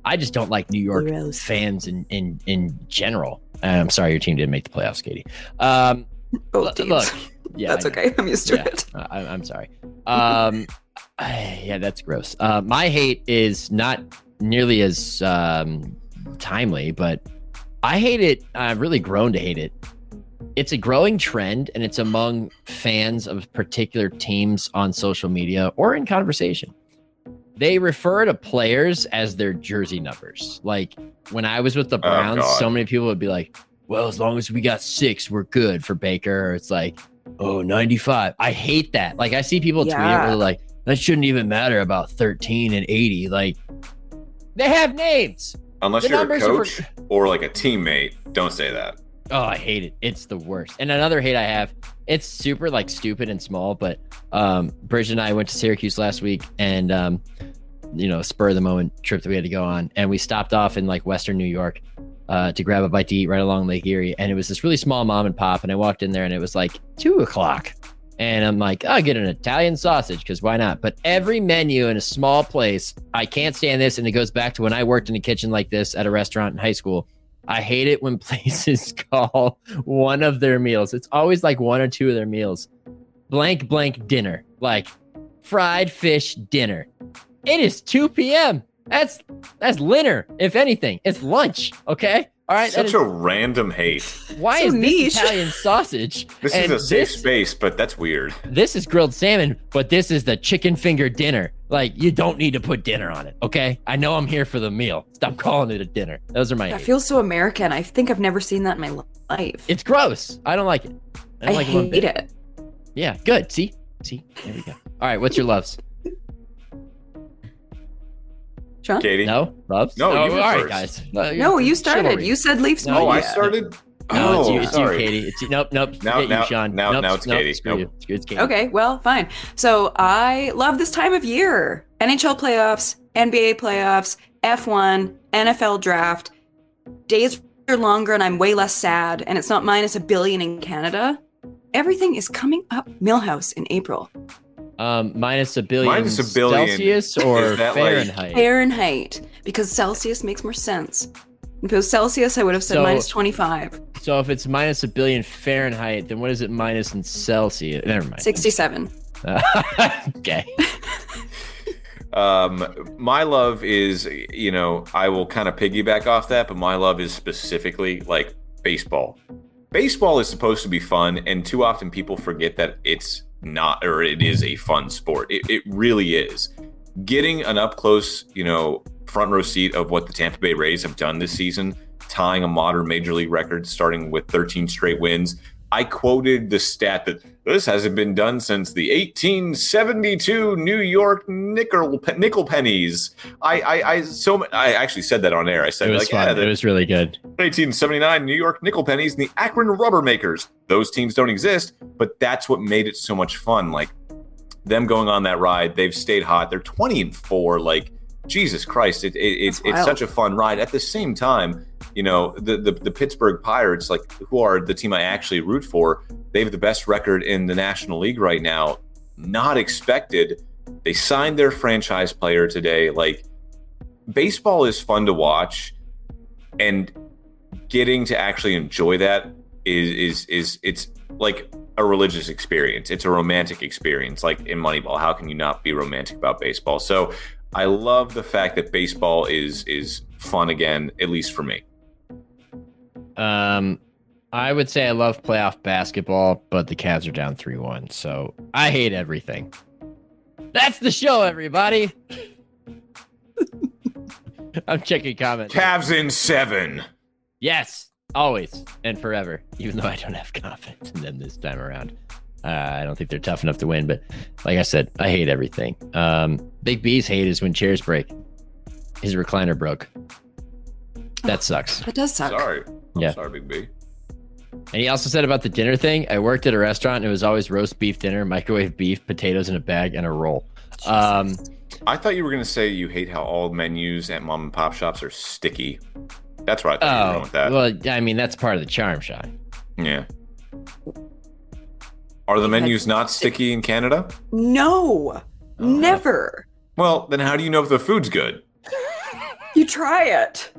I just don't like New York Gross. fans in in in general. I'm sorry your team didn't make the playoffs, Katie. Um, Both look, teams. look, yeah, That's okay. I'm used to Yeah. it. I, I'm sorry. Um, yeah, that's gross. Uh, my hate is not nearly as um, timely, but I hate it. I've really grown to hate it. It's a growing trend, and it's among fans of particular teams on social media or in conversation. They refer to players as their jersey numbers. Like when I was with the oh, Browns, God. so many people would be like, well, as long as we got six, we're good for Baker. Or it's like, oh, 95. I hate that. Like I see people tweet it where like, that shouldn't even matter about 13 and 80. Like they have names. Unless The you're a numbers are coach or like a teammate, don't say that. Oh, I hate it. It's the worst. And another hate I have, it's super like stupid and small, but um Bridget and I went to Syracuse last week and um you know, spur of the moment trip that we had to go on. And we stopped off in like Western New York uh to grab a bite to eat right along Lake Erie. And it was this really small mom and pop. And I walked in there and it was like two o'clock. And I'm like, I'll get an Italian sausage because why not? But every menu in a small place, I can't stand this. And it goes back to when I worked in a kitchen like this at a restaurant in high school. I hate it when places call one of their meals. It's always like one or two of their meals. Blank, blank dinner. Like fried fish dinner. It is 2 p.m. That's that's dinner, if anything. It's lunch. Okay. All right. Such is- a random hate. why so is niche. this Italian sausage? This and is a safe this- space, but that's weird. this is grilled salmon, but this is the chicken finger dinner. Like you don't need to put dinner on it, okay? I know I'm here for the meal. Stop calling it a dinner. Those are my. That hates. feels so American. I think I've never seen that in my life. it's gross. I don't like it. I I don't like hate bit. it. Yeah, good. See, see, there we go. All right, what's your loves? Sean? Katie? No loves. No, Oh, you went all right, first. guys. No, you started. Chivalry. You said Leafs. No, Oh, I media. started. No, oh, it's you. It's sorry. you, oh, Katie. It's you. Nope, nope. Now- Forget now- you, Sean. now- nope, now it's nope, Katie. Screw Nope. you. Screw- It's Katie. Okay, well, fine. So I love this time of year. NHL playoffs, NBA playoffs, F1, NFL draft. Days are longer and I'm way less sad, and it's not minus a billion in Canada. Everything is coming up Milhouse in April. Um, minus a billion. Minus a billion. Celsius or Is that like- Fahrenheit? Fahrenheit, because Celsius makes more sense. If it was Celsius, I would have said So- minus 25. So if it's minus a billion Fahrenheit, then what is it minus in Celsius? Never mind. 67. okay. Um, my love is, you know, I will kind of piggyback off that, but my love is specifically like baseball. baseball is supposed to be fun, and too often people forget that it's not, or it is a fun sport. It, it really is. Getting an up close, you know, front row seat of what the Tampa Bay Rays have done this season, tying a modern major league record, starting with 13 straight wins. I quoted the stat that this hasn't been done since the 1872 New York nickel nickel pennies. I I, I so I actually said that on air. I said It was like fun. yeah, the it was really good. 1879 New York nickel pennies and the Akron rubber makers. Those teams don't exist, but that's what made it so much fun. Like them going on that ride, they've stayed hot. They're 20 and four. Like Jesus Christ, it, it, it's it's such a fun ride. At the same time, you know the, the the Pittsburgh Pirates, like who are the team I actually root for, they have the best record in the National League right now. Not expected. They signed their franchise player today. Like baseball is fun to watch, and getting to actually enjoy that is is is it's like a religious experience. It's a romantic experience. Like in Moneyball, how can you not be romantic about baseball? So I love the fact that baseball is is fun again, at least for me. Um, I would say I love playoff basketball, but the Cavs are down 3 1. So I hate everything. That's the show, everybody. I'm checking comments. Cavs in seven. Yes, always and forever, even though I don't have confidence in them this time around. Uh, I don't think they're tough enough to win, but like I said, I hate everything. Um, Big B's hate is when chairs break. His recliner broke. That sucks. That does suck. Sorry. I'm Yeah. sorry, Big B. And he also said about the dinner thing. I worked at a restaurant and it was always roast beef dinner, microwave beef, potatoes in a bag, and a roll. Um, I thought you were gonna say you hate how all menus at mom and pop shops are sticky. That's what I thought you were oh, with that. well, I mean that's part of the charm, Sean. yeah. Are the menus not sticky in Canada? No, Oh. never. Well, then how do you know if the food's good? You try it.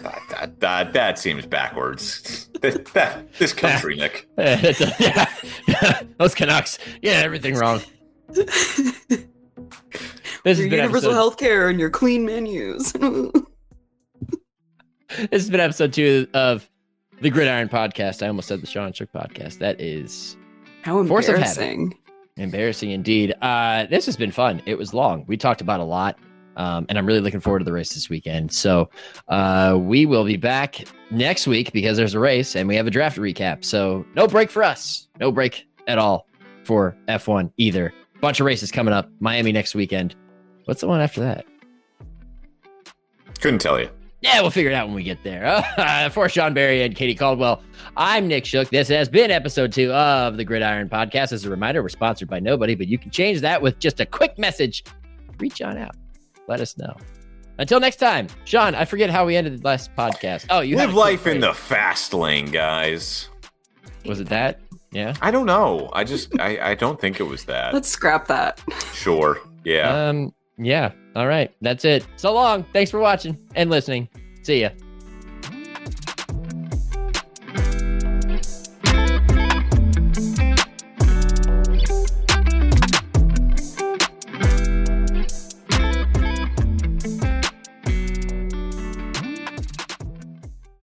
That, that, that, that seems backwards. that, that- this country, Nick. yeah. Those Canucks, yeah, everything wrong. This has your universal health care and your clean menus. This has been episode two of the Gridiron Podcast. I almost said the Sean Shook Podcast. That is How Force of habit. Embarrassing. Indeed. Uh, this has been fun. It was long. We talked about a lot, um, and I'm really looking forward to the race this weekend. So uh, we will be back next week because there's a race and we have a draft recap. So no break for us. No break at all for F1 either. Bunch of races coming up. Miami next weekend. What's the one after that? Couldn't tell you. Yeah, we'll figure it out when we get there. Uh, for Sean Barry and Katie Caldwell, I'm Nick Shook. This has been episode two of the Gridiron Podcast. As a reminder, we're sponsored by nobody, but you can change that with just a quick message. Reach on out. Let us know. Until next time, Sean, I forget how we ended the last podcast. Oh, you Live life in the fast lane, guys. Was it that? Yeah. I don't know. I just, I, I don't think it was that. Let's scrap that. Sure. Yeah. Um. Yeah. All right. That's it. So long. Thanks for watching and listening. See ya.